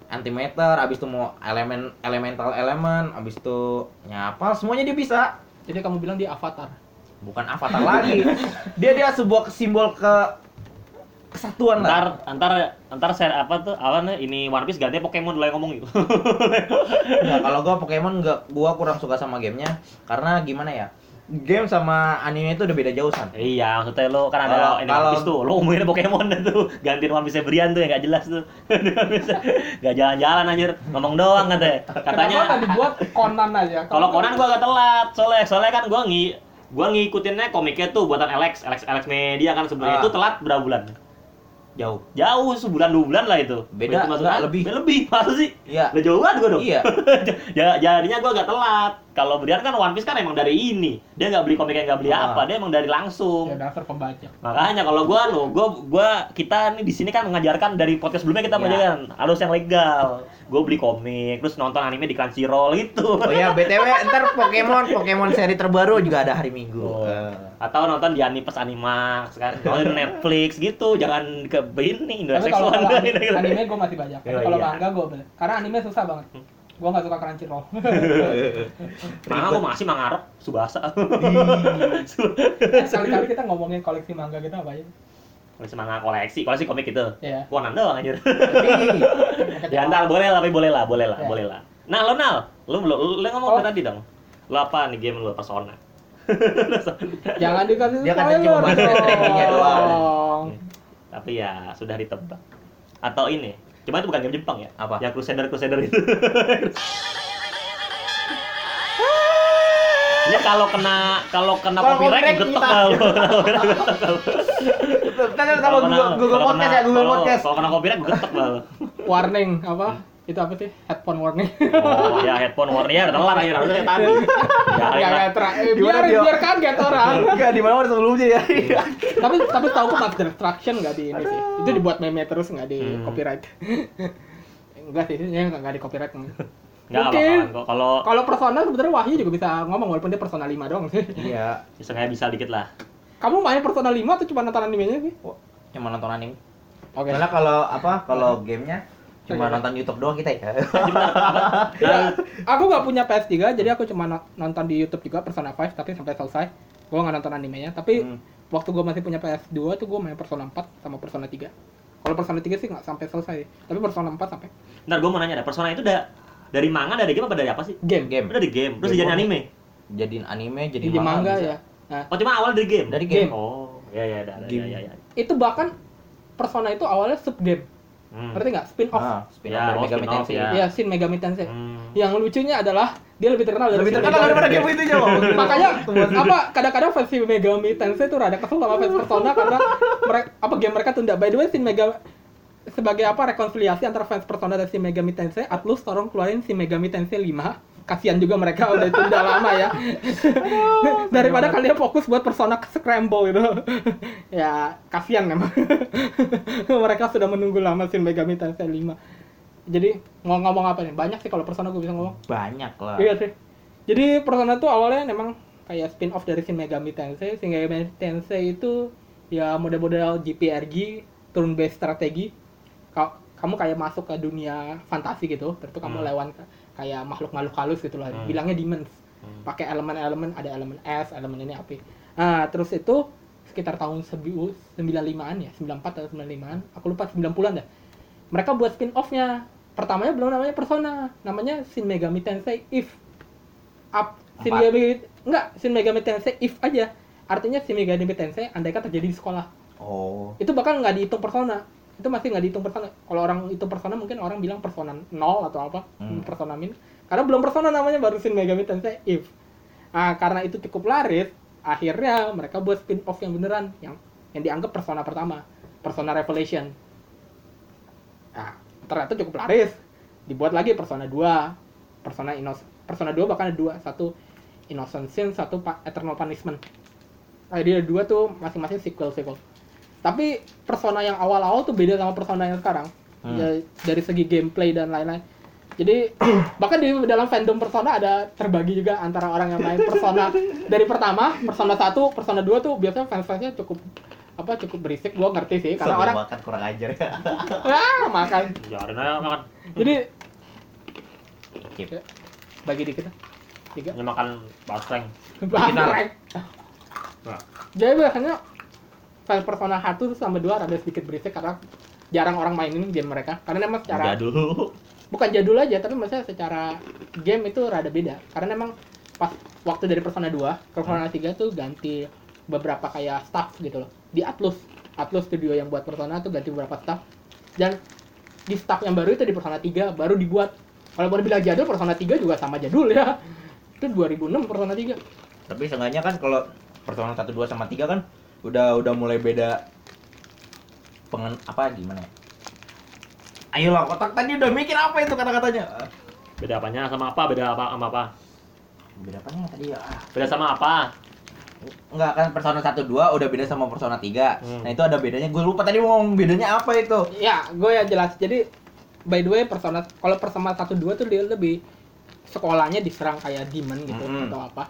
antimatter, habis itu mau elemen elemental elemen, habis itu nyapal, semuanya dia bisa. jadi kamu bilang dia avatar Bukan avatar lagi. Dia dia sebuah simbol ke kesatuan Ntar, lah. ntar, ntar saya apa tuh, nih, ini One Piece ganti Pokemon dulu yang ngomong gitu. [LAUGHS] Nah, kalau gua Pokemon nggak gua kurang suka sama gamenya karena gimana ya? Game sama anime itu udah beda jauh san. iya, maksudnya lo kan ada Kalau- ini kalau- One Piece tuh, lo ngomongin Pokemon [LAUGHS] tuh, gantiin One Piece Brian tuh yang gak jelas tuh. [LAUGHS] gak jalan-jalan anjir, ngomong doang katanya. kenapa Katanya, nggak dibuat Conan aja kalau Conan gua agak telat, soalnya soalnya kan gua ngi gua ngikutinnya komiknya tuh buatan Alex, Alex Alex Media kan sebenarnya Ah. itu telat berapa bulan? Jauh. Jauh sebulan dua bulan lah itu. Beda, masuk enggak, lebih. be- lebih [LAUGHS] masa sih? Iya. Udah jauh banget gua dong. Iya. [LAUGHS] ya, jadinya gua agak telat. Kalau Brian kan One Piece kan emang dari ini. Dia nggak beli komik nggak beli Ah. apa, dia emang dari langsung. Ya dasar pembaca. Makanya kalau gua lo, gua gua kita nih di sini kan mengajarkan dari podcast sebelumnya kita Iya. mengajarkan harus yang legal. Gua beli komik, terus nonton anime di Crunchyroll gitu. Oh ya, BTW ntar Pokemon, Pokemon seri terbaru juga ada hari Minggu. Oh. Atau nonton di Anipes Animax kan, nonton di Netflix gitu, jangan ke ini Indonesia Tapi kalau anime, anime gue masih banyak. Oh, kalau iya. manga gue beli. Karena anime susah banget. Gue nggak suka crunchyroll. [LAUGHS] Manga gua masih manga Arab, Subasa. [LAUGHS] Sekali-kali kita ngomongin koleksi manga kita apa ya? Koleksi manga koleksi, koleksi komik gitu. Iya. Conan doang anjir. Tapi, ya ntar boleh lah, tapi [LAUGHS] boleh lah, boleh lah, Ya. boleh lah. Nah, lo Nal, lu lu, lu, lu ngomong Oh. apa tadi dong. Lo apa nih game lo Persona? [LAUGHS] Jangan dikasih Dia kan cuma bahas doang. Hmm. Tapi ya sudah ditebak. Atau ini, cuma itu bukan game Jepang ya? Apa? Yang Crusader Crusader itu. [LAUGHS] Ya kalau kena kalau kena Kalau copyright copyright getok kita. kalau. [LAUGHS] Kalau kalau. Kalau Google, Google kalau Podcast ya, Google kalau- Podcast. Kalau kena copyright getok kalau. Warning apa? Itu apa sih? Headphone warning. Oh ya headphone warning ya telat harusnya kayak tadi. [LAUGHS] Ya, Enggak enggak tra- eh, biar biar kaget orang. [LAUGHS] Enggak, di mana sebelumnya ya. tapi tapi tahu kok Master Destruction nggak di ini sih. Itu dibuat meme terus nggak di Hmm. copyright. Enggak sih, ya nggak nggak di copyright. Nggak Mungkin. kok. Kalau Kalau Persona sebenarnya Wahyu juga bisa ngomong walaupun dia Persona 5 doang sih. Iya. sengaja bisa dikit lah. Kamu main Persona 5 atau cuma nonton animenya sih? Cuma nonton anime. Oke. Karena kalau apa? Kalau gamenya cuma nonton YouTube doang kita ya. [LAUGHS] Nah, [LAUGHS] Aku nggak punya PS3, jadi aku cuma no- nonton di YouTube juga Persona 5 tapi sampai selesai. Gua nggak nonton animenya, tapi Hmm. waktu gua masih punya PS2 tuh gua main Persona 4 sama Persona 3. Kalau Persona 3 sih nggak sampai selesai, tapi Persona 4 sampai. Ntar gue mau nanya dah, Persona itu da dari manga, dari game apa dari apa sih? Game. Game. Udah dari game, terus Game dijadiin komik. anime. Jadiin anime, jadi Di manga bisa. ya. Nah, Oh cuma awal dari game. Dari game. Oh, ya ya Game. ya ya. ya. itu bahkan Persona itu awalnya sub game. Hmm. Ngerti nggak? Spin off. Ah, spin Ya, off dari oh, Megami spin-off, Tensei. ya. Iya, Shin Megami Tensei. Hmm. Yang lucunya adalah dia lebih terkenal dari Lebih terkenal daripada game itu jauh. [LAUGHS] Makanya apa kadang-kadang versi Megami Tensei tuh rada kesel sama fans Persona karena mereka apa game mereka tunda. By the way, Shin Megami sebagai apa rekonsiliasi antara fans Persona dan Shin Megami Tensei, Atlus tolong keluarin Shin Megami Tensei 5. Kasihan juga mereka udah tunda lama ya. Daripada kalian fokus buat Persona Scramble gitu. [LAUGHS] ya, kasihan memang. [LAUGHS] mereka sudah menunggu lama Shin Megami Tensei 5. Jadi mau ngomong apa nih? Banyak sih kalau Persona gue bisa ngomong. Banyak lah. Iya sih. Jadi Persona tuh awalnya memang kayak spin off dari Shin Megami Tensei. Shin Megami Tensei itu ya model-model JPRG, turn based strategi. Ka- Kamu kayak masuk ke dunia fantasi gitu, terus kamu Hmm. lawan ke- kayak makhluk-makhluk halus gitu lah. Hmm. Bilangnya demons. Hmm. Pakai elemen-elemen, ada elemen es, elemen ini api. Nah, terus itu sekitar tahun 95-an ya, 94 atau 95-an. Aku lupa 90-an dah. Mereka buat spin off-nya. Pertamanya belum namanya Persona, namanya Shin Megami Tensei If. Up Shin? Megami enggak, Shin Megami Tensei If aja. Artinya Shin Megami Tensei andaikan terjadi di sekolah. Oh. Itu bahkan nggak dihitung persona. Itu masih nggak dihitung persona. Kalau orang hitung persona mungkin orang bilang persona 0 atau apa, Hmm. persona min. Karena belum persona namanya baru Shin Megami Tensei If. Nah, karena itu cukup laris, akhirnya mereka buat spin off yang beneran yang yang dianggap persona pertama, Persona Revelation. Nah, ternyata cukup laris. Dibuat lagi Persona 2, Persona Innos Persona 2 bahkan ada dua, satu Innocent Sin, satu Eternal Punishment. Nah, dia dua tuh masing-masing sequel sequel. Tapi Persona yang awal-awal tuh beda sama Persona yang sekarang. Hmm. Ya, dari segi gameplay dan lain-lain. Jadi [CLEARS THROAT] bahkan di dalam fandom Persona ada terbagi juga antara orang yang main Persona [LAUGHS] dari pertama, Persona 1, Persona 2 tuh biasanya fans-fansnya cukup apa cukup berisik gua ngerti sih karena Sambil orang makan kurang ajar ya. [LAUGHS] ah makan Jangan aja makan. jadi Skip. bagi dikit lah. tiga Ini makan basreng. Final. Nah. jadi biasanya fans Persona 1 tuh sama 2 rada sedikit berisik karena jarang orang mainin game mereka. Karena memang secara Jadul. bukan jadul aja tapi maksudnya secara game itu rada beda. Karena memang pas waktu dari Persona 2 ke Persona 3 tuh ganti beberapa kayak staff gitu loh. Di Atlus. Atlus studio yang buat Persona tuh ganti beberapa staff. Dan di staff yang baru itu di Persona 3 baru dibuat. Kalau boleh bilang jadul Persona 3 juga sama jadul ya. Itu 2006 Persona 3 Tapi seenggaknya kan kalau Persona 1 2 sama 3 kan udah udah mulai beda pengen apa gimana ya? Ayolah kotak tadi udah mikir apa itu kata-katanya? Beda apanya sama apa? Beda apa sama apa? Beda apanya tadi ya? Ah, Beda sama apa? Enggak kan Persona 1 2 udah beda sama Persona 3. Hmm. Nah, itu ada bedanya. Gue lupa tadi mau ngomong bedanya apa itu. Ya, gue ya jelas. Jadi by the way persona kalau persona 1 2 tuh dia lebih sekolahnya diserang kayak demon gitu Mm-mm. atau apa.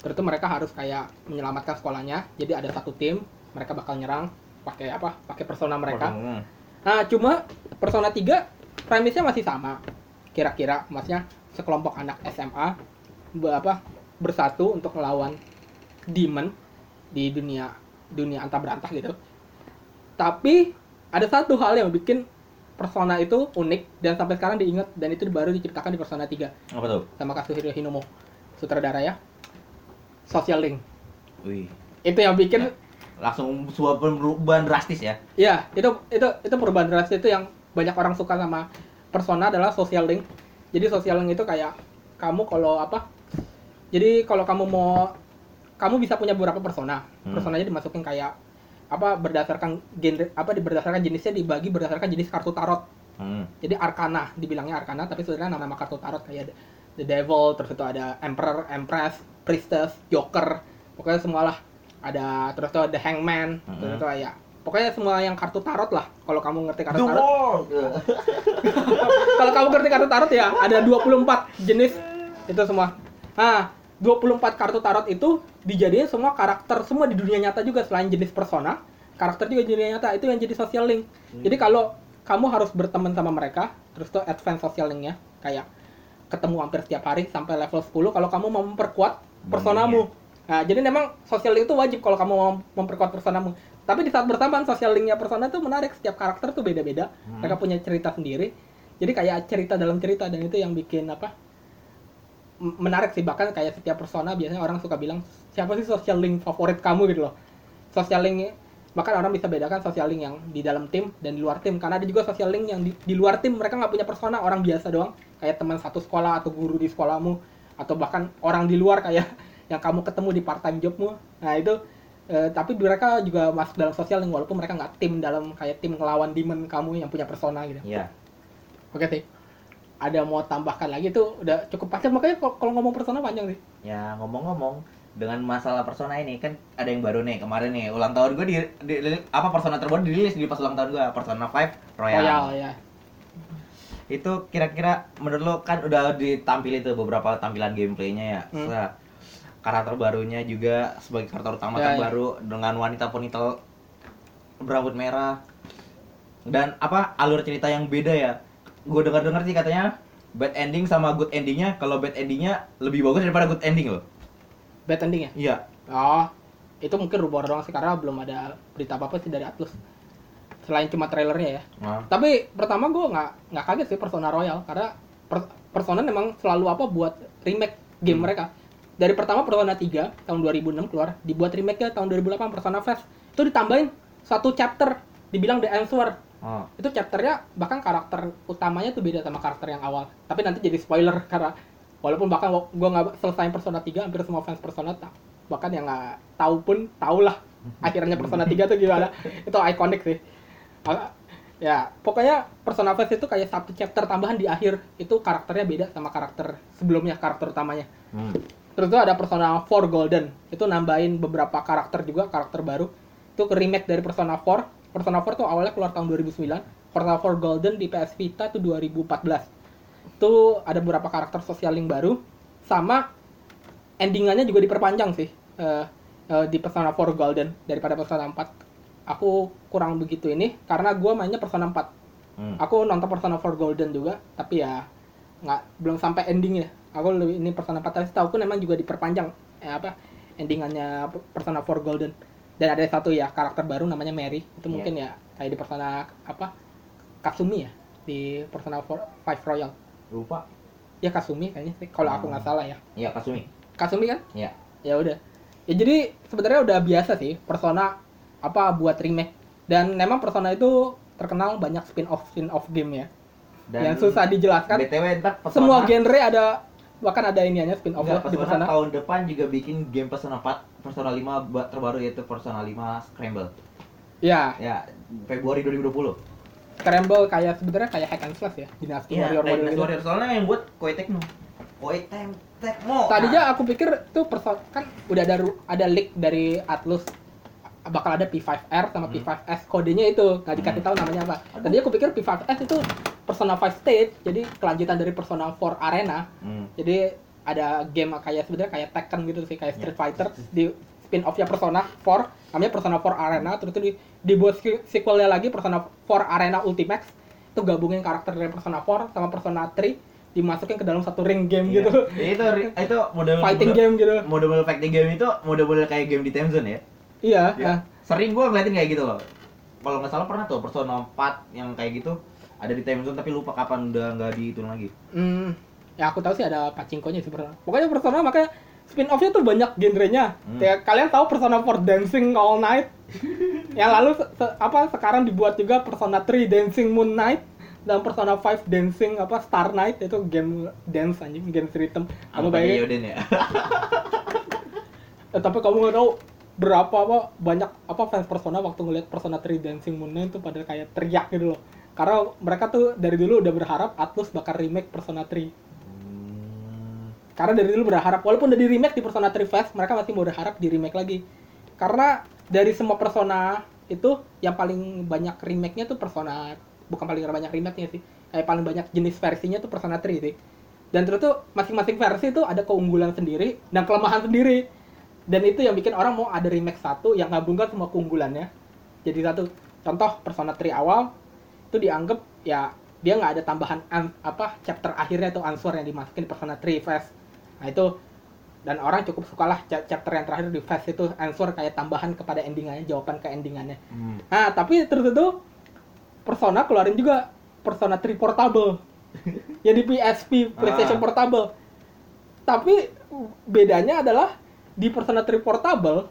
Terus tuh mereka harus kayak menyelamatkan sekolahnya. Jadi ada satu tim, mereka bakal nyerang pakai apa? Pakai persona mereka. Hmm. Nah, cuma Persona 3 premisnya masih sama. Kira-kira maksudnya sekelompok anak SMA apa bersatu untuk melawan demon di dunia dunia antah berantah gitu. Tapi ada satu hal yang bikin Persona itu unik dan sampai sekarang diingat dan itu baru diciptakan di Persona 3 Apa tuh? sama Kazuhiro Hinomo sutradara ya. Social Link. Wih. Itu yang bikin Langsung sebuah perubahan drastis ya. Iya, itu itu itu perubahan drastis itu yang banyak orang suka sama Persona adalah social link. Jadi social link itu kayak kamu kalau apa? Jadi kalau kamu mau kamu bisa punya beberapa persona. Hmm. Personanya dimasukin kayak apa berdasarkan genre apa di- berdasarkan jenisnya dibagi berdasarkan jenis kartu tarot. Hmm. Jadi arkana, dibilangnya arkana tapi sebenarnya nama-nama kartu tarot kayak The- Devil, terus itu ada Emperor, Empress, Priestess, Joker, pokoknya semualah. Ada terus itu ada Hangman, terus Mhm. itu ya pokoknya semua yang kartu tarot lah. Kalau kamu ngerti kartu The tarot, [LAUGHS] kalau kamu ngerti kartu tarot ya ada 24 jenis itu semua. Nah, 24 kartu tarot itu dijadiin semua karakter semua di dunia nyata juga selain jenis persona, karakter juga di dunia nyata itu yang jadi social link. Jadi kalau kamu harus berteman sama mereka, terus tuh advance social linknya kayak ketemu hampir setiap hari sampai level 10 kalau kamu mau memperkuat personamu. Nah, jadi memang social link itu wajib kalau kamu mau memperkuat personamu. Tapi di saat bersamaan social linknya persona itu menarik, setiap karakter tuh beda-beda. Hmm. Mereka punya cerita sendiri. Jadi kayak cerita dalam cerita dan itu yang bikin apa? menarik sih bahkan kayak setiap persona biasanya orang suka bilang siapa sih social link favorit kamu gitu loh. Social link bahkan orang bisa bedakan social link yang di dalam tim dan di luar tim karena ada juga social link yang di, di luar tim mereka nggak punya persona orang biasa doang kayak teman satu sekolah atau guru di sekolahmu atau bahkan orang di luar kayak [LAUGHS] yang kamu ketemu di part time jobmu. Nah itu eh, tapi mereka juga masuk dalam social link walaupun mereka nggak tim dalam kayak tim ngelawan demon kamu yang punya persona gitu. Iya. oke sih. Ada mau tambahkan lagi tuh udah cukup panjang. Makanya kalau- kalau ngomong persona panjang sih. Ya ngomong-ngomong dengan masalah persona ini kan ada yang baru nih kemarin nih ulang tahun gue di, di- di- apa persona terbaru dirilis di pas ulang tahun gue persona 5 Royal. Royal ya Itu kira-kira menurut lo kan udah ditampilin tuh beberapa tampilan gameplaynya ya. Hmm. Nah, karakter barunya juga sebagai karakter utama Ya, terbaru dengan wanita ponytail berambut merah dan apa alur cerita yang beda ya. Gue dengar-dengar sih katanya bad ending sama good endingnya kalau bad endingnya lebih bagus daripada good ending loh. bad ending ya Iya. oh itu mungkin rumor doang sih karena belum ada berita apa apa sih dari Atlus selain cuma trailernya ya. Nah, tapi pertama gue nggak nggak kaget sih Persona Royal karena per- Persona memang selalu apa buat remake game Hmm. mereka. Dari pertama Persona 3 tahun 2006 keluar dibuat remake nya tahun 2008 Persona Fest itu ditambahin satu chapter dibilang The Answer. Oh. itu chapternya bahkan karakter utamanya tuh beda sama karakter yang awal. Tapi nanti jadi spoiler [LAUGHS] karena walaupun bahkan gue nggak selesai Persona 3 hampir semua fans Persona tak bahkan yang nggak tahu pun tau lah [LAUGHS] akhirnya Persona 3 tuh gimana. [LAUGHS] Itu ikonik sih ya pokoknya Persona 5 itu kayak satu chapter tambahan di akhir itu karakternya beda sama karakter sebelumnya karakter utamanya Hmm. Terus itu ada Persona 4 Golden. Itu nambahin beberapa karakter juga, karakter baru. Itu ke remake dari Persona 4. Persona 4 tuh awalnya keluar tahun 2009. Persona 4 Golden di PS Vita itu 2014. Itu ada beberapa karakter social link baru. Sama endingannya juga diperpanjang sih. eh, eh, di Persona 4 Golden daripada Persona 4. Aku kurang begitu ini karena gue mainnya Persona 4 Hmm. aku nonton Persona 4 Golden juga tapi ya nggak belum sampai endingnya aku lebih ini Persona 4 tapi tahu memang juga diperpanjang eh, apa endingannya Persona 4 Golden dan ada satu ya karakter baru namanya Mary itu Iya. mungkin ya kayak di Persona apa Kasumi ya di Persona 4 5 Royal Lupa. ya Kasumi kayaknya sih kalau aku nggak salah ya Iya, Kasumi. Kasumi kan Iya. ya udah ya jadi sebenarnya udah biasa sih Persona apa buat remake dan memang Persona itu terkenal banyak spin off spin off game ya yang susah dijelaskan BTW Persona- semua genre ada bahkan ada iniannya spin off Enggak, di Persona Persona tahun depan juga bikin game Persona 4, Persona 5 ba- terbaru yaitu Persona 5 Scramble. Ya, Ya, Februari 2020. Scramble kayak sebenarnya kayak hack and slash ya, Dynasty Iya, Warrior model Dynasty gitu. Warrior. Soalnya yang buat Koei Tecmo. Koei Tecmo. Tadinya aku pikir tuh perso kan udah ada ada leak dari Atlus bakal ada P5R sama Hmm. P5S kodenya itu nggak dikasih Hmm. tahu namanya apa. Tadi aku pikir P5S itu Persona 5 Stage, jadi kelanjutan dari Persona 4 Arena. Hmm. Jadi ada game kayak sebenarnya kayak Tekken gitu sih, kayak Street Ya. Fighter di spin off-nya Persona 4 namanya Persona 4 Arena terus itu di, dibuat se- sequelnya lagi Persona 4 Arena Ultimax itu gabungin karakter dari Persona 4 sama Persona 3 dimasukin ke dalam satu ring game Iya. gitu Itu itu model fighting model, game gitu Model fighting game itu model-model kayak game di Time Zone ya. Iya Ya. Sering gua ngeliatin kayak gitu loh. Kalau nggak salah pernah tuh Persona 4 yang kayak gitu ada di Time Zone tapi lupa kapan udah nggak dihitung lagi. Hmm, ya aku tahu sih ada pacinkonya sih Persona. Pokoknya Persona makanya spin off-nya tuh banyak genrenya. Hmm. Kalian tahu Persona 4 Dancing All Night? [LAUGHS] yang lalu se- se- apa sekarang dibuat juga Persona 3 Dancing Moon Night dan Persona 5 Dancing apa Star Night itu game dance anjing, game rhythm. Kamu bayangin, ya? eh, tapi kamu nggak tahu berapa apa banyak apa fans Persona waktu ngeliat Persona 3 Dancing Moon tuh pada kayak teriak gitu loh. Karena mereka tuh dari dulu udah berharap Atlus bakal remake Persona 3 Hmm. karena dari dulu berharap walaupun udah di remake di Persona 3 Flash mereka masih mau berharap di remake lagi karena dari semua Persona itu yang paling banyak remake-nya tuh Persona bukan paling banyak remake-nya sih kayak paling banyak jenis versinya tuh Persona 3 sih dan terus tuh masing-masing versi itu ada keunggulan sendiri dan kelemahan sendiri dan itu yang bikin orang mau ada remake satu yang gabungkan semua keunggulannya. Jadi satu contoh Persona 3 awal itu dianggap ya dia nggak ada tambahan an- apa chapter akhirnya tuh answer yang dimasukin di Persona 3 Fast nah itu dan orang cukup sukalah cha- chapter yang terakhir di Fast itu answer kayak tambahan kepada endingannya jawaban ke endingannya. Hmm. nah tapi terus itu Persona keluarin juga Persona 3 Portable. [LAUGHS] Yang di PSP PlayStation Ah. Portable. Tapi bedanya adalah di Persona 3 Portable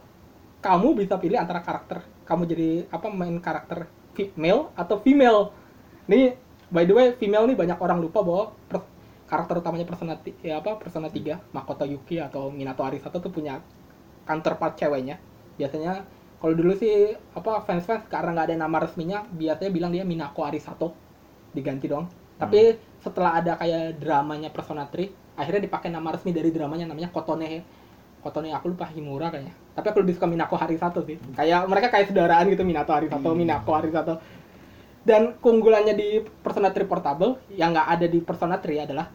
kamu bisa pilih antara karakter. Kamu jadi apa main karakter female atau female. Nih by the way female nih banyak orang lupa bahwa per- karakter utamanya Persona ya apa Persona 3 Makoto Yuki atau Minato Arisato tuh punya counterpart ceweknya. Biasanya kalau dulu sih apa fans fans karena nggak ada nama resminya biasanya bilang dia Minako Arisato. Diganti doang. Tapi setelah ada kayak dramanya Persona 3 akhirnya dipakai nama resmi dari dramanya namanya Kotone Kotone aku lupa Himura kayaknya. Tapi aku lebih suka Minako Harisato sih. Kayak mereka kayak saudaraan gitu Minato Harisato Hmm. Minako Harisato dan keunggulannya di Persona 3 Portable yang nggak ada di Persona 3 adalah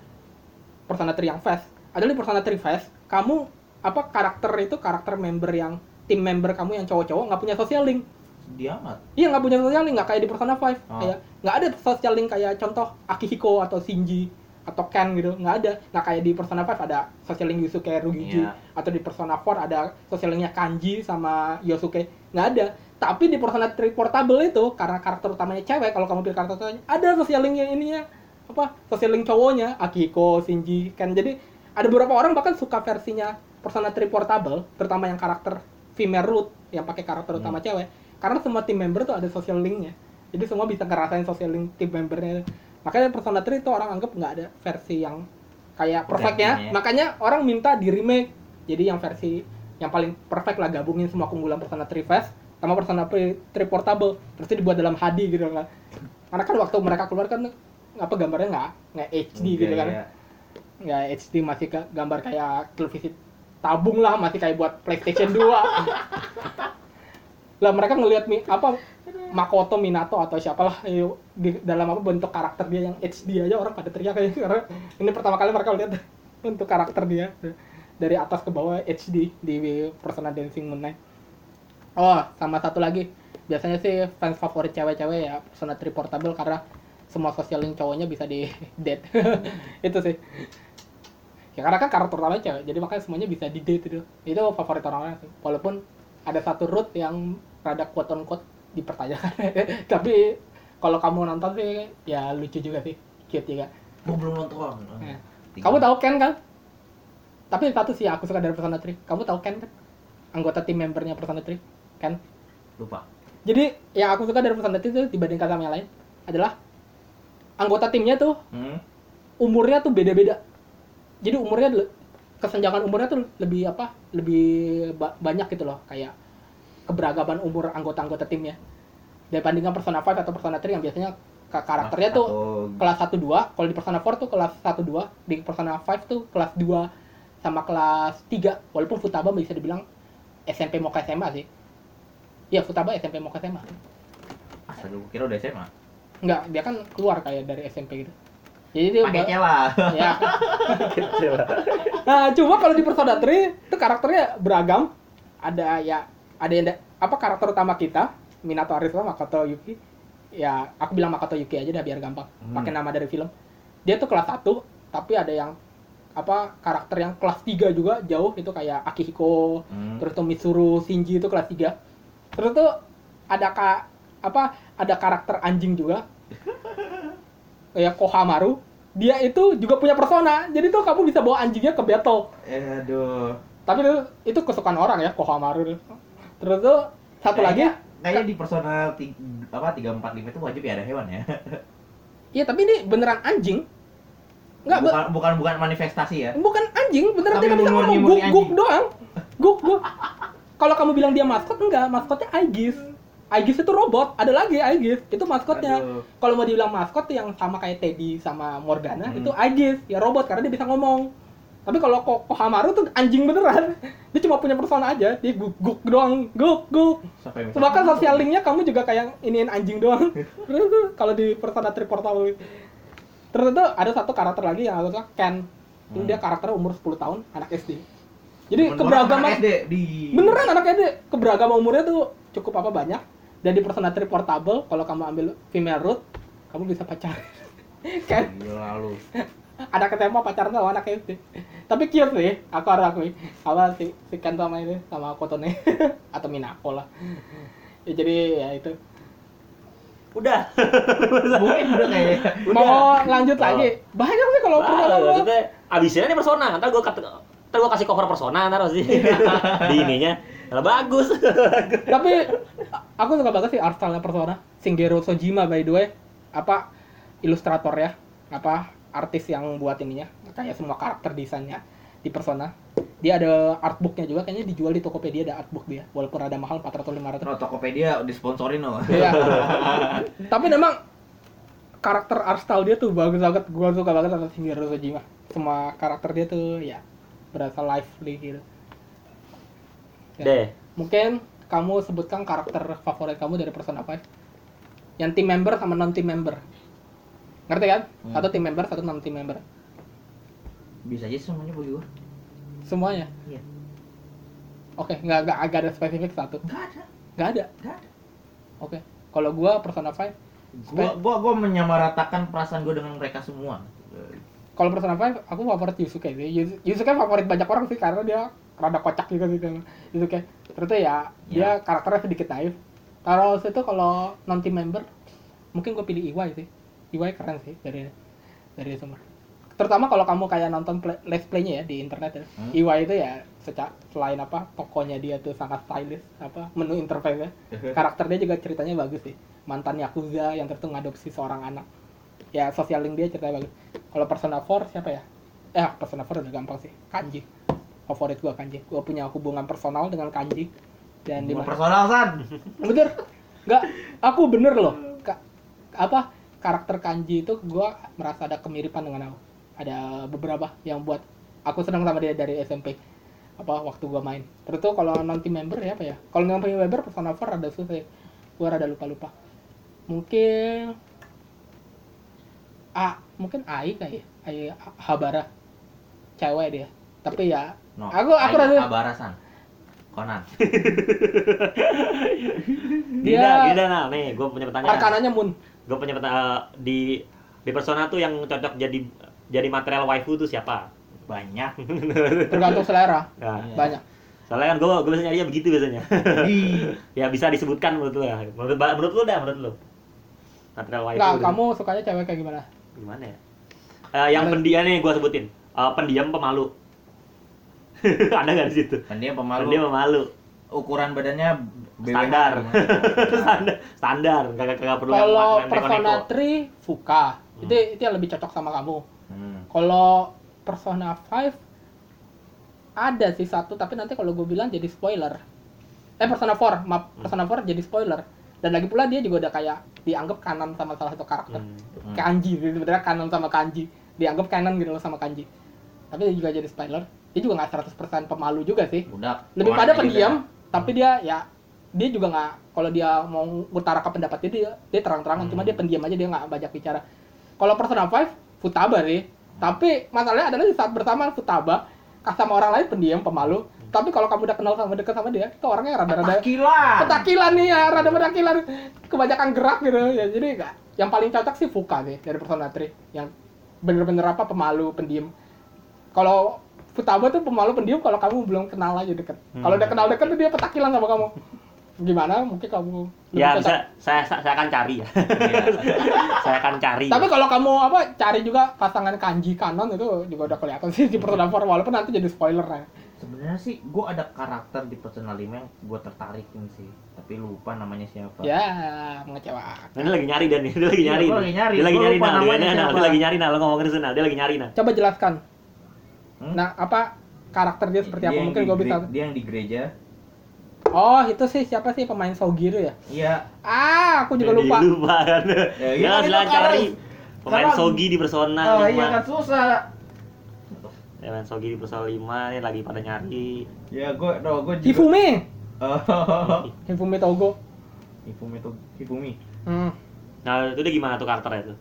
Persona 3 yang fast. Adalah di Persona 3 fast kamu apa karakter itu karakter member yang tim member kamu yang cowok-cowok nggak punya social link. Amat. Iya nggak punya social link nggak kayak di Persona 5 Oh. kayak nggak ada social link kayak contoh Akihiko atau Shinji atau Ken gitu nggak ada. Nggak kayak di Persona 5 ada social link Yusuke Rugiji. Iya. atau di Persona 4 ada social linknya Kanji sama Yosuke. Nggak ada. Tapi di Persona 3 Portable itu karena karakter utamanya cewek kalau kamu pilih karakter utamanya ada social linknya ininya apa social link cowoknya Akihiko Shinji Ken. Jadi ada beberapa orang bahkan suka versinya Persona 3 Portable terutama yang karakter female root yang pakai karakter utama Hmm. cewek. Karena semua tim member tuh ada social linknya jadi semua bisa ngerasain social link tim membernya makanya Persona 3 itu orang anggap nggak ada versi yang kayak perfectnya. Gantinya. makanya orang minta di remake. Jadi yang versi yang paling perfect lah gabungin semua keunggulan Persona 3 Fast sama Persona 3 Portable. Terus itu dibuat dalam HD gitu kan. Karena kan waktu mereka keluar kan apa gambarnya nggak nggak HD gitu Iya, kan nggak HD masih ke gambar kayak televisi tabung lah masih kayak buat PlayStation 2 [LAUGHS] lah mereka ngelihat mi apa Makoto Minato atau siapalah eh, di dalam apa bentuk karakter dia yang HD aja orang pada teriak kayak karena ini pertama kali mereka lihat [LAUGHS] bentuk karakter dia dari atas ke bawah HD di Persona Dancing Moon Knight. Oh, sama satu lagi. Biasanya sih fans favorit cewek-cewek ya Persona 3 Portable karena semua social link cowoknya bisa di [LAUGHS] date. [LAUGHS] itu sih. Ya karena kan karakter utamanya cewek, jadi makanya semuanya bisa di date itu. Itu favorit orang-orang sih. Walaupun ada satu root yang rada quote on quote dipertanyakan. [LAUGHS] Tapi kalau kamu nonton sih ya lucu juga sih. Cute juga. Gua belum nonton. Ya. Kamu tahu Ken kan? Tapi satu sih aku suka dari Persona 3. Kamu tahu Ken kan? Anggota tim membernya Persona 3. Ken. lupa. Jadi yang aku suka dari Persona 3 itu dibandingkan sama yang lain adalah anggota timnya tuh Hmm. umurnya tuh beda-beda. Jadi umurnya kesenjangan umurnya tuh lebih apa? Lebih ba- banyak gitu loh kayak keberagaman umur anggota-anggota timnya. dibandingkan Persona 5 atau Persona 3 yang biasanya ka- karakternya tuh kelas 1 2 kalau di Persona 4 tuh kelas 1 2 di Persona 5 tuh kelas 2 sama kelas 3 walaupun Futaba bisa dibilang SMP mau ke SMA sih Iya Futaba SMP mau ke SMA Astaga, gua kira udah SMA. enggak dia kan keluar kayak dari SMP gitu jadi dia Paketnya lah. [LAUGHS] ya. Nah cuma kalau di Persona 3 itu karakternya beragam. Ada ya ada yang da- apa karakter utama kita Minato Ariswa Makoto Yuki. Ya aku bilang Makoto Yuki aja dah biar gampang. Hmm. pakai nama dari film. Dia tuh kelas 1 tapi ada yang apa karakter yang kelas 3 juga jauh. Itu kayak Akihiko Hmm. terus tuh Mitsuru Shinji itu kelas 3 terus tuh ada ka, apa ada karakter anjing juga [LAUGHS] kayak Kohamaru dia itu juga punya persona. Jadi tuh kamu bisa bawa anjingnya ke battle. Eh, aduh. tapi itu, itu kesukaan orang ya Kohamaru. Terus tuh satu lagi Kayaknya- kayaknya di personal ti- apa 345 itu wajib ya ada hewan ya. iya tapi ini beneran anjing. Enggak, bukan, bukan bukan manifestasi ya. bukan anjing beneran Tapi dia bisa ngomong guk guk doang. Guk guk. Kalau kamu bilang dia maskot enggak maskotnya Aegis Aegis itu robot. Ada lagi Aegis. Itu maskotnya. Kalau mau dibilang maskot yang sama kayak Teddy sama Morgana Hmm. itu Aegis. Ya robot karena dia bisa ngomong. Tapi kalau Ko Kohamaru tuh anjing beneran. [LAUGHS] Dia cuma punya persona aja. Dia guk guk doang. Guk guk. Bahkan sosial linknya kamu juga kayak iniin anjing doang. [LAUGHS] [LAUGHS] Kalau di persona triportable terus tuh ada satu karakter lagi yang aku suka Ken. Itu Hmm. dia karakternya umur 10 tahun anak SD jadi keberagaman anak SD di beneran anak SD keberagaman umurnya tuh cukup apa banyak dan di persona triportable kalau kamu ambil female root kamu bisa pacaran. [LAUGHS] Kan? Gila lu. ada ketemu pacaran sama anak SD tapi cute sih aku harus akui. Apa si si Ken sama ini sama Kotone. [LAUGHS] Atau Minako lah. Ya jadi ya itu. Udah. [LAUGHS] Mungkin udah kayak mau lanjut Kalau- lagi banyak sih kalau persona maksudnya abisnya nih persona. Ntar gue ntar gue kasih cover persona ntar pasti [LAUGHS] di ininya. Kalau bagus. [LAUGHS] tapi aku suka banget sih art style persona Shigeru Sojima by the way apa ilustrator ya apa artis yang buat ininya kayak semua karakter desainnya di persona dia ada artbooknya juga kayaknya dijual di Tokopedia ada artbook dia walaupun ada mahal 400 500 Terus Tokopedia disponsorin loh. Iya. [LAUGHS] Tapi memang karakter art style dia tuh bagus banget. Gua suka banget sama Shigeru Sojima. Semua karakter dia tuh ya berasa lively gitu. Ya. Deh. Mungkin kamu sebutkan karakter favorit kamu dari Persona 5. Yang team member sama non team member. Ngerti kan? Hmm. Satu team member, satu non team member. Bisa aja semuanya bagi gua. Semuanya. Iya. Oke, nggak nggak agak ada spesifik satu. Enggak ada. Nggak ada. Enggak ada. Oke. Kalau gua Persona 5 Gua gua gua menyamaratakan perasaan gua dengan mereka semua. Kalau Persona 5 aku favorit Yusuke sih. Yus- Yusuke favorit banyak orang sih karena dia rada kocak juga sih kan Yusuke tuh ya dia karakternya sedikit naif. Kalau itu kalau non team member mungkin gue pilih Iwai sih. Iwai keren sih dari dari semua terutama kalau kamu kayak nonton play, let's play-nya ya di internet ya. Hmm. Iwai itu ya seca, selain apa tokonya dia tuh sangat stylish apa menu interface ya [LAUGHS] karakter dia juga ceritanya bagus sih. Mantan yakuza yang terus tuh ngadopsi seorang anak ya sosial link dia ceritanya bagus kalau persona 4 siapa ya? Eh persona 4 udah gampang sih. Kanji. Favorit gua kanji. Gua punya hubungan personal dengan kanji. Dan di personal san. [LAUGHS] bener. Nggak aku bener loh. Ka- apa karakter kanji itu gua merasa ada kemiripan dengan aku. Ada beberapa yang buat aku senang sama dia dari SMP apa waktu gua main. Terus tuh kalau nanti member ya apa ya? Kalau non member persona 4 ada susah ya. gua rada lupa lupa mungkin A mungkin Ai kayak ya. Ai Habara cewek dia tapi ya No, Aku- aku Ayo, rada- Kabarasan. Conan. [LAUGHS] Dia- Gila, gila nah. Nih, gue punya pertanyaan. arkananya Moon Gue punya pertanyaan di di persona tuh yang cocok jadi jadi material waifu tuh siapa? Banyak. [LAUGHS] tergantung selera Nah, Iya. banyak soalnya kan gue gue biasanya dia begitu biasanya. [LAUGHS] Ya bisa disebutkan menurut lu ya. Menurut menurut lu dah, menurut lu. Material waifu. Nggak, gitu. kamu sukanya cewek kayak gimana gimana ya? Eh, yang pendiam nih gue sebutin. Eh, pendiam pemalu. [LAUGHS] Ada nggak di situ? dia pemalu. Pendiam pemalu. Ukuran badannya BWH Standar. [LAUGHS] standar. Standar. Kagak kagak perlu yang kalau Persona. 3 Fuka itu itu yang lebih cocok sama kamu Hmm. kalau Persona 5 ada sih satu tapi nanti kalau gue bilang jadi spoiler eh Persona 4 maaf Persona 4 jadi spoiler dan lagi pula dia juga udah kayak dianggap kanan sama salah satu karakter. Hmm. kanji sih sebenarnya kanan sama kanji dianggap kanan gitu loh sama kanji tapi dia juga jadi spoiler dia juga nggak 100% pemalu juga sih. Budak. lebih pada juga. pendiam tapi dia ya dia juga nggak kalau dia mau utarakan pendapatnya dia dia terang-terangan. Cuma Hmm. dia pendiam aja dia nggak banyak bicara. Kalau Persona 5 Futaba sih. Tapi masalahnya adalah di saat bersamaan Futaba sama orang lain pendiam pemalu tapi kalau kamu udah kenal sama dekat sama dia itu orangnya rada-rada Petakilan. petakilan nih ya rada petakilan. Kebanyakan gerak gitu. Ya jadi nggak. Yang paling cocok sih Fuka sih dari Persona 3 yang bener-bener apa pemalu pendiam. Kalau Futaba tuh pemalu pendiam kalau kamu belum kenal aja deket. Kalau udah Hmm. kenal deket tuh dia petakilan sama kamu. Gimana? Mungkin kamu Ya bisa saya, saya saya akan cari ya. [LAUGHS] saya akan cari. tapi kalau kamu apa cari juga pasangan kanji kanon itu juga udah kelihatan sih di Persona 4 walaupun nanti jadi spoiler ya Sebenarnya sih gue ada karakter di Persona 5 yang gue tertarikin sih, tapi lupa namanya siapa. ya mengecewakan Nah, Ini lagi nyari dan dia lagi Iya, nyari. gua nih. lagi nyari. Dia lagi Gua nyari lupa nah, dia, nah, dia lagi nyari nah, lo ngomong ke sana, dia lagi nyari nah. coba jelaskan Hmm? nah apa karakter dia seperti Dia apa mungkin gue bisa Dia yang di gereja. oh itu sih siapa sih pemain Sogiru ya Iya. ah aku juga Jadi lupa Lupa kan. Ya, Ya, itu cari. Pemain Sogi di Persona Oh 5. iya kan susah. Ya, Pemain Sogi di Persona 5 ini lagi pada nyari. Ya gue, no, gue juga. Hifumi Oh. [LAUGHS] Hifumi Togo Hifumi tuh Hifumi. hmm. Nah, itu dia gimana tuh karakternya tuh?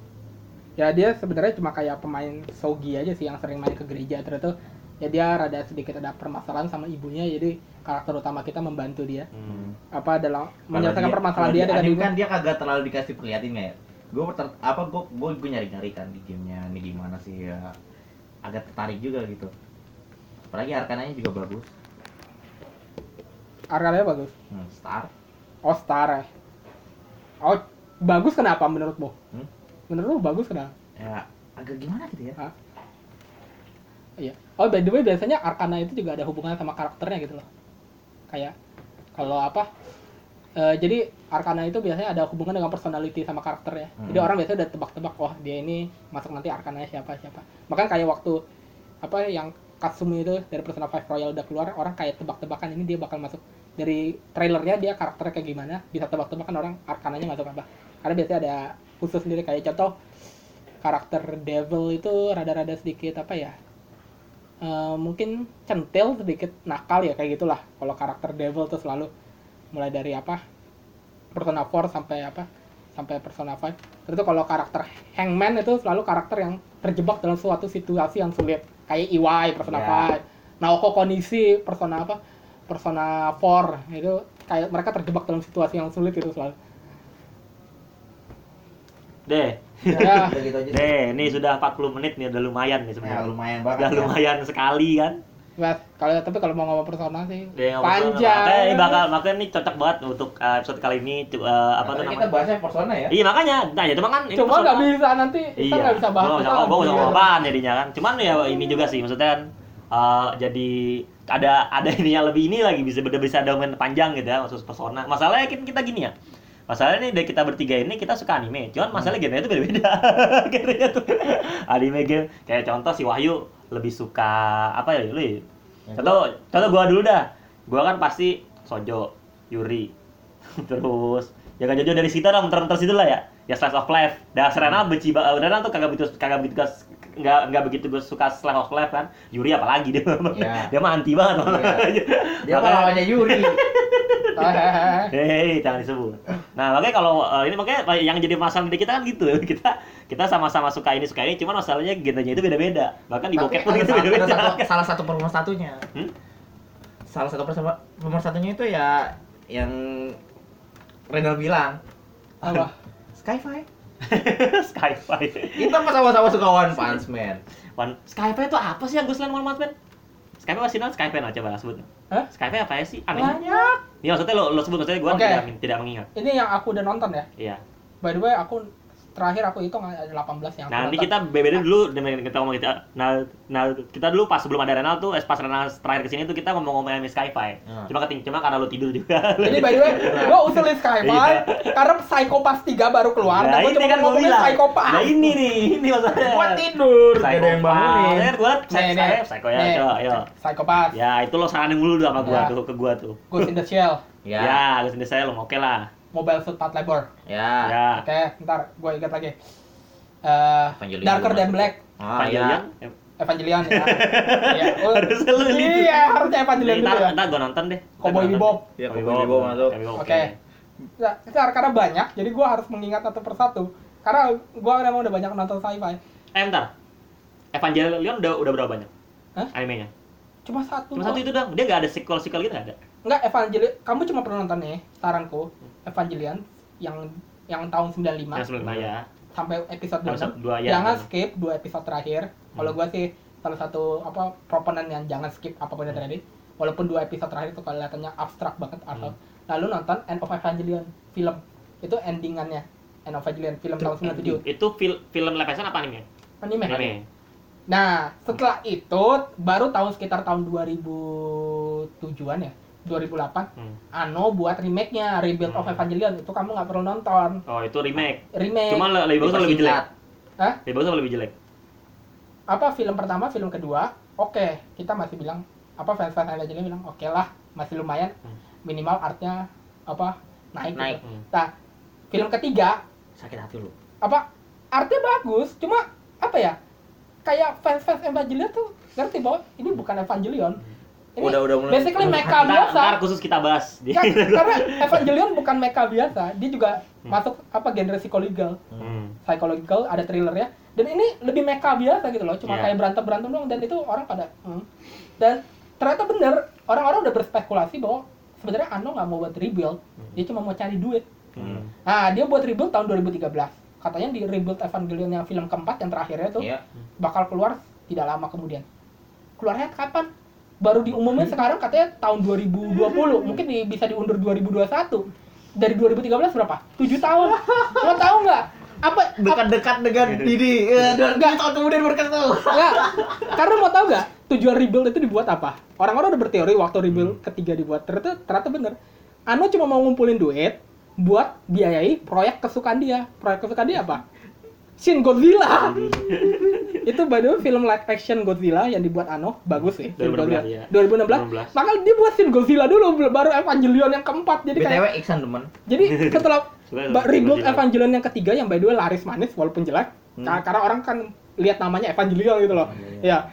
ya dia sebenarnya cuma kayak pemain Sogi aja sih yang sering main ke gereja terus tuh ya dia rada sedikit ada permasalahan sama ibunya jadi karakter utama kita membantu dia Hmm. apa dalam menyelesaikan dia- permasalahan dia di dengan kan dia kagak terlalu dikasih perlihatin ya. Gue apa gue gue gue nyari nyari kan di gamenya ini gimana sih ya agak tertarik juga gitu. Apalagi arkananya juga bagus. Arkananya bagus Hmm, Star. oh star ya oh bagus kenapa menurutmu Hmm? menurutmu bagus kenapa Ya agak gimana gitu ya. Iya. Oh by the way biasanya Arkana itu juga ada hubungannya sama karakternya gitu loh. Kayak kalau apa? Eh, jadi Arkana itu biasanya ada hubungan dengan personality sama karakternya. Jadi Hmm. orang biasanya udah tebak-tebak, wah dia ini masuk nanti Arkananya siapa siapa. Bahkan kayak waktu apa yang Katsumi itu dari Persona 5 Royal udah keluar, orang kayak tebak-tebakan ini dia bakal masuk dari trailernya dia karakternya kayak gimana, bisa tebak-tebakan orang Arkananya masuk apa. Karena biasanya ada khusus sendiri kayak contoh karakter Devil itu rada-rada sedikit apa ya? Eh, mungkin centil sedikit nakal ya kayak gitulah kalau karakter devil tuh selalu mulai dari apa Persona 4 sampai apa sampai Persona 5 terus tuh kalau karakter Hangman itu selalu karakter yang terjebak dalam suatu situasi yang sulit kayak Iwai Persona Ya. 5 Naoko Konishi Persona apa Persona 4 itu kayak mereka terjebak dalam situasi yang sulit itu selalu Deh. ya gitu. Deh, ini sudah 40 menit nih, udah lumayan nih Ya sebenarnya. lumayan banget. Udah ya. lumayan sekali kan. Mas, kalau tapi kalau mau ngomong Persona sih ngomong panjang Makanya ini bakal makanya ini cocok banget untuk uh, episode kali ini uh, apa tuh Makanya kita namanya? bahasnya persona ya. Iya makanya, nah ya cuma kan ini cuma nggak bisa nanti kita Iya, nggak bisa bahas gua nggak bisa ngomong, apaan jadinya kan. Cuman ya ini juga sih, maksudnya kan eh, jadi ada ada ininya lebih ini lagi bisa bisa bisa domain panjang gitu ya khusus persona. Masalahnya kan kita gini ya. Masalahnya nih dari kita bertiga ini kita suka anime, cuman masalah Hmm. genre itu beda-beda. [LAUGHS] Genrenya tuh. anime game kayak contoh si Wahyu lebih suka apa ya lu ya? Contoh, contoh gua dulu dah. Gua kan pasti Sojo, Yuri. [LAUGHS] Terus ya kan jauh dari situ lah, muter-muter situ lah ya. Ya slice of life. Dan Serena benci banget. Serena tuh kagak begitu kagak begitu nggak nggak begitu gue suka slice of life kan. Yuri apalagi dia. Ya. [LAUGHS] dia mah anti banget [LAUGHS] malah. Dia lawannya Yuri. [LAUGHS] Hehehe. Hei, jangan disebut. Nah, makanya kalau eh, ini makanya yang jadi masalah di kita kan gitu. Kita kita sama-sama suka ini suka ini, cuman masalahnya genrenya itu beda-beda. Bahkan di bokep pun itu beda-beda. satu- salah satu pemeran satunya. Hmm? Salah satu pemeran satunya itu ya yang Renal bilang apa Skyfi. [LAUGHS] Skyfi. Kita sama-sama suka One Punch Man. One Skype itu apa sih yang gue selain One Punch Man? Skype apa sih nan? Skype nah coba sebut. Hah? Skype apa ya sih? Aneh. banyak Iya maksudnya lo lo sebut maksudnya gue Oke. tidak tidak mengingat. ini yang aku udah nonton ya Iya. by the way aku terakhir aku hitung ada 18 yang aku Nah, ini nonton. kita BBD dulu dengan kita ngomong kita nah nah kita dulu pas sebelum ada Renal tuh eh, pas Renal terakhir ke sini tuh kita ngomong-ngomong anime Skyfi. Hmm. Cuma keting cuma karena lo tidur juga. jadi by the way [LAUGHS] gua usulin Skyfi Iya. karena Psychopass 3 baru keluar Nah, dan gua ini cuma kan gue ngomongin bilang. Psychopass Nah, ini nih, ini masalahnya. Buat tidur, ada yang bangunin. Gue psycho ya, ayo. Psychopass Ya, itu lo saranin dulu sama gua Ya. tuh ke gua tuh. Ghost in the Shell Ya, Ya. gue sendiri saya lo oke lah. Mobile Suit Part Labor. Ya. Ya. Oke, ntar gue ingat lagi. Eh, Evangelion Darker Than. Black, Ah, Evangelion. ya. Eh, Evangelion ya. Iya, oh, Harusnya lu ini. iya harusnya Evangelion dulu Ntar, ya. ntar gua nonton deh. Ntar Cowboy Bebop. deh. Ya, Cowboy Bebop masuk. Oke. Nah, karena banyak, jadi gue harus mengingat satu persatu. Karena gue memang udah banyak nonton sci-fi. Eh, bentar. Evangelion udah udah berapa banyak? Hah? Animenya. Cuma satu. Cuma satu itu dong. Dia nggak ada sequel-sequel gitu nggak ada. Enggak Evangelion, kamu cuma pernah nonton nih, saranku. Evangelion yang yang tahun 95 Yang sebelumnya ya. sampai episode 2. Episode dua, ya. jangan skip dua episode terakhir. Kalau Hmm. gua sih salah satu apa proponen yang jangan skip apa pun yang Hmm. terjadi. Walaupun dua episode terakhir itu kelihatannya abstrak banget atau Hmm. lalu nonton End of Evangelion film. Itu endingannya. End of Evangelion film tahun 97. Itu fil film live action apa anime? Anime. Anime. Nah, setelah itu baru tahun sekitar tahun 2007-an ya. 2008 Hmm. Ano buat remake-nya Rebuild of Hmm. Evangelion itu kamu nggak perlu nonton Oh, itu remake. remake Cuma le- lebih bagus atau lebih jelek? Hah? Lebih bagus atau lebih jelek? apa film pertama film kedua oke kita masih bilang apa fans fans Evangelion bilang oke lah masih lumayan Hmm. minimal artnya apa naik, Naik. gitu. Hmm. nah film ketiga Sakit hati lu. apa artnya bagus cuma apa ya kayak fans fans Evangelion tuh ngerti bahwa ini bukan Evangelion ini Udah udah mulai. basically mecha biasa ntar khusus kita bahas. Kan, karena [LAUGHS] Evangelion bukan mecha biasa dia juga Hmm. masuk apa genre psikological Hmm. psychological ada thriller ya dan ini lebih mecha biasa gitu loh cuma Iya. kayak berantem berantem doang dan itu orang pada hmm. dan ternyata bener orang-orang udah berspekulasi bahwa sebenarnya Ano nggak mau buat rebuild dia cuma mau cari duit Hmm. nah dia buat rebuild tahun 2013 katanya di rebuild Evangelion yang film keempat yang terakhirnya tuh Iya. bakal keluar tidak lama kemudian keluarnya kapan baru diumumin sekarang katanya tahun 2020 mungkin di- bisa diundur 2021 dari 2013 berapa 7 tahun lo tahu nggak apa Dekat-dekat dengan ini. Ya, dan Enggak. tahun kemudian berkata. Enggak. Karena mau tahu nggak tujuan rebuild itu dibuat apa? Orang-orang udah berteori waktu rebuild ketiga dibuat ternyata ternyata bener. Ano cuma mau ngumpulin duit buat biayai proyek kesukaan dia. Proyek kesukaan dia apa? Shin Godzilla. Itu by the way film live action Godzilla yang dibuat Ano bagus sih. Shin 2016, Godzilla. ya. 2016. Maka dia buat Shin Godzilla dulu baru Evangelion yang keempat. Jadi kayak BTW Iksan demen. jadi [LAUGHS] setelah reboot. Evangelion yang ketiga yang by the way laris manis walaupun jelek Hmm. Ka- karena orang kan lihat namanya Evangelion gitu loh Oh, iya,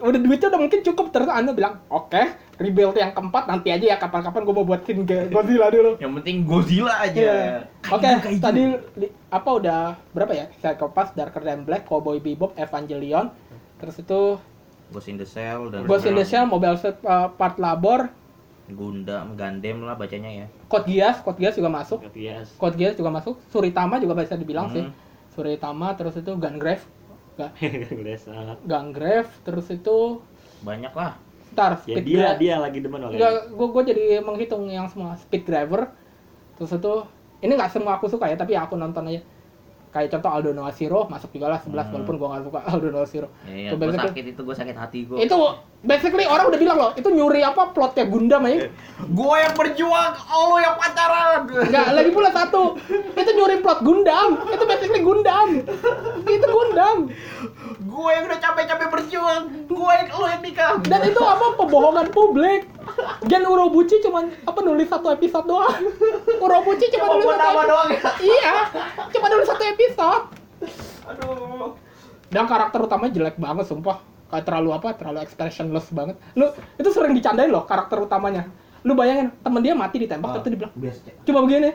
ya udah duitnya udah mungkin cukup terus anda bilang oke rebuild yang keempat nanti aja ya kapan-kapan gue mau buat Shin Ge- Godzilla dulu Yang penting Godzilla aja. Iya. Oke, Kaiju, kaiju. tadi li- apa udah berapa ya? Psycho Pass, Darker Than Black, Cowboy Bebop, Evangelion, terus itu Ghost in the Shell dan Ghost in the Shell, Mobile Suit uh, Part Labor, Gundam, Gundam lah bacanya ya. Code Geass, Code Geass juga masuk, Yes. Code Geass juga masuk, Suritama juga bisa dibilang sih. Hmm. Suritama terus itu Gungrave, [LAUGHS] salah. Gungrave terus itu Banyak lah. Star Ya Speed dia Gra- dia lagi demen oleh. Enggak, gue gue jadi menghitung yang semua Speed Driver. Terus itu ini nggak semua aku suka ya, tapi aku nonton aja. Kayak contoh Aldo Noah Zero masuk juga lah 11 Hmm. walaupun gue nggak suka Aldo Noah Zero. Ya, ya, Itu gue sakit itu gue sakit hati gue. Itu basically orang udah bilang loh, itu nyuri apa plotnya Gundam aja. [LAUGHS] Gue yang berjuang, lo yang pacaran. Enggak, lagi pula satu. Itu nyuri plot Gundam. Itu basically Gundam. Itu Gundam. gue yang udah capek-capek berjuang, gue yang lo yang nikah. Dan itu apa pembohongan publik. Gen Urobuchi cuma apa nulis satu episode doang. Urobuchi cuma Cuma nulis satu episode. doang ya. Iya, cuma nulis satu episode. Aduh. Dan karakter utamanya jelek banget sumpah. Kayak terlalu apa? Terlalu expressionless banget. Lu itu sering dicandain loh karakter utamanya. Lu bayangin temen dia mati ditembak terus dia bilang biasa. cuma begini.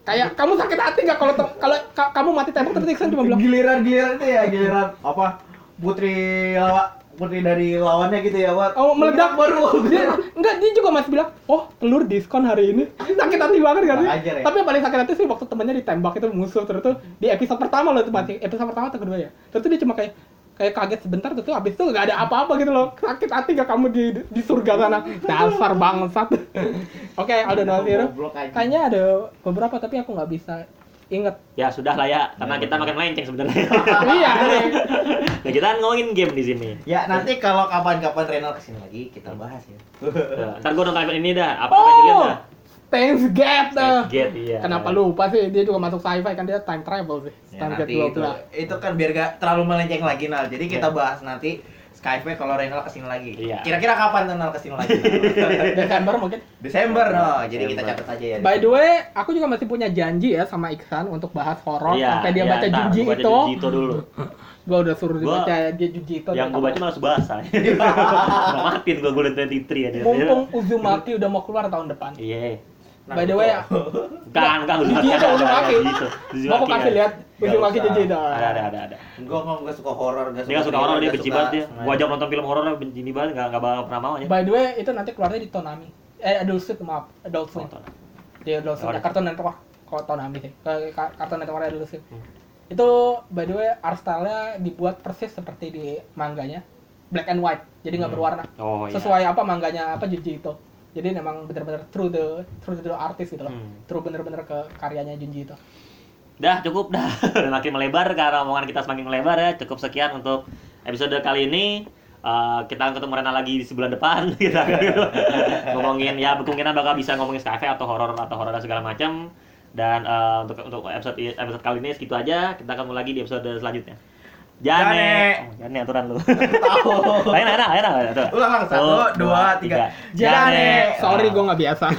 Kayak kamu sakit hati nggak kalau kalau ka- kamu mati tembak terus Iksan cuma bilang Giliran giliran itu ya giliran apa putri lawa putri dari lawannya gitu ya buat Oh meledak. Baru dia, enggak dia juga masih bilang oh telur diskon hari ini. [LAUGHS] Sakit hati banget kan sih? Ajar ya. tapi yang paling sakit hati sih waktu temennya ditembak itu musuh terus tuh di episode pertama loh itu mati episode pertama atau kedua ya. Terus tuh dia cuma kayak kayak kaget sebentar tuh abis itu nggak ada apa-apa gitu loh. Sakit hati gak kamu di di surga sana? Dasar bangsat. [LAUGHS] Oke Aldo Nalviro Goblok aja. kayaknya ada beberapa tapi aku nggak bisa inget Ya sudah lah ya, karena Ya, kita betul. makin melenceng sebenarnya. [LAUGHS] iya nih. [LAUGHS] nah, kita ngomongin game di sini. Ya nanti kalau kapan-kapan Renal ke sini lagi kita bahas ya. Nah, ntar gua nonton ini dah, apa Evangelion oh dah. Thanks Gate Steins Gate, iya. Kenapa lupa sih? Dia juga masuk sci-fi kan dia time travel sih. Ya, Steins nanti Gate itu 12. itu kan biar gak terlalu melenceng lagi Nal. Jadi kita Iya. bahas nanti Skype kalau Renal ke sini lagi. Iya. Kira-kira kapan tuh Nal ke sini lagi? [LAUGHS] Desember mungkin. Desember, no. Jadi kita Desember. catat aja ya. By the way, aku juga masih punya janji ya sama Iksan untuk bahas horor Iya, sampai dia iya, baca Junji gua baca itu. Itu dulu. [LAUGHS] Gua udah suruh dia Gua- baca dia Junji itu. Yang gue baca malah subasa. Nggak matiin gue Golden 23 ya. Mumpung Uzumaki udah mau keluar tahun depan. Iya. By the way, Kan, kan Junji itu Uzumaki. Gitu. Mau aku kasih lihat Uzumaki usah. Junji itu. Ada, ada, ada, ada. Gua kok nggak suka horor, nggak Dia nggak suka horor, dia benci suka- banget dia. Gua ajak nonton film horor, benci banget, nggak nggak bakal pernah mau aja. By the way, itu nanti keluarnya di Tonami. Eh, Adult Swim, maaf. Adult Swim. Nonton. Di Adult Swim. Oh, Ya, Cartoon Network. Kalau Tonami sih. Ke- ka- Cartoon Network Adult Swim. Hmm. Itu, by the way, art style-nya dibuat persis seperti di mangganya. Black and white. Jadi nggak Hmm. berwarna. Oh iya. Sesuai apa mangganya, apa Junji itu. Jadi memang bener-bener true the true the artist gitu loh. Hmm. True bener-bener ke karyanya Junji itu. Dah cukup dah. [LAUGHS] Makin melebar karena omongan kita semakin melebar ya. Cukup sekian untuk episode kali ini. Eh, kita akan ketemu Rena lagi di sebulan depan [LAUGHS] kita akan [LAUGHS] ngomongin ya kemungkinan bakal bisa ngomongin Skype atau horor atau horor dan segala macam dan eh, untuk untuk episode episode kali ini segitu aja kita akan mulai lagi di episode selanjutnya Jane, Jane. Oh, Jane aturan lu. [LAUGHS] Tahu. Lain, lain, lain, lain. Ulang, satu, dua, tiga. Jane, sorry gue nggak biasa. [LAUGHS]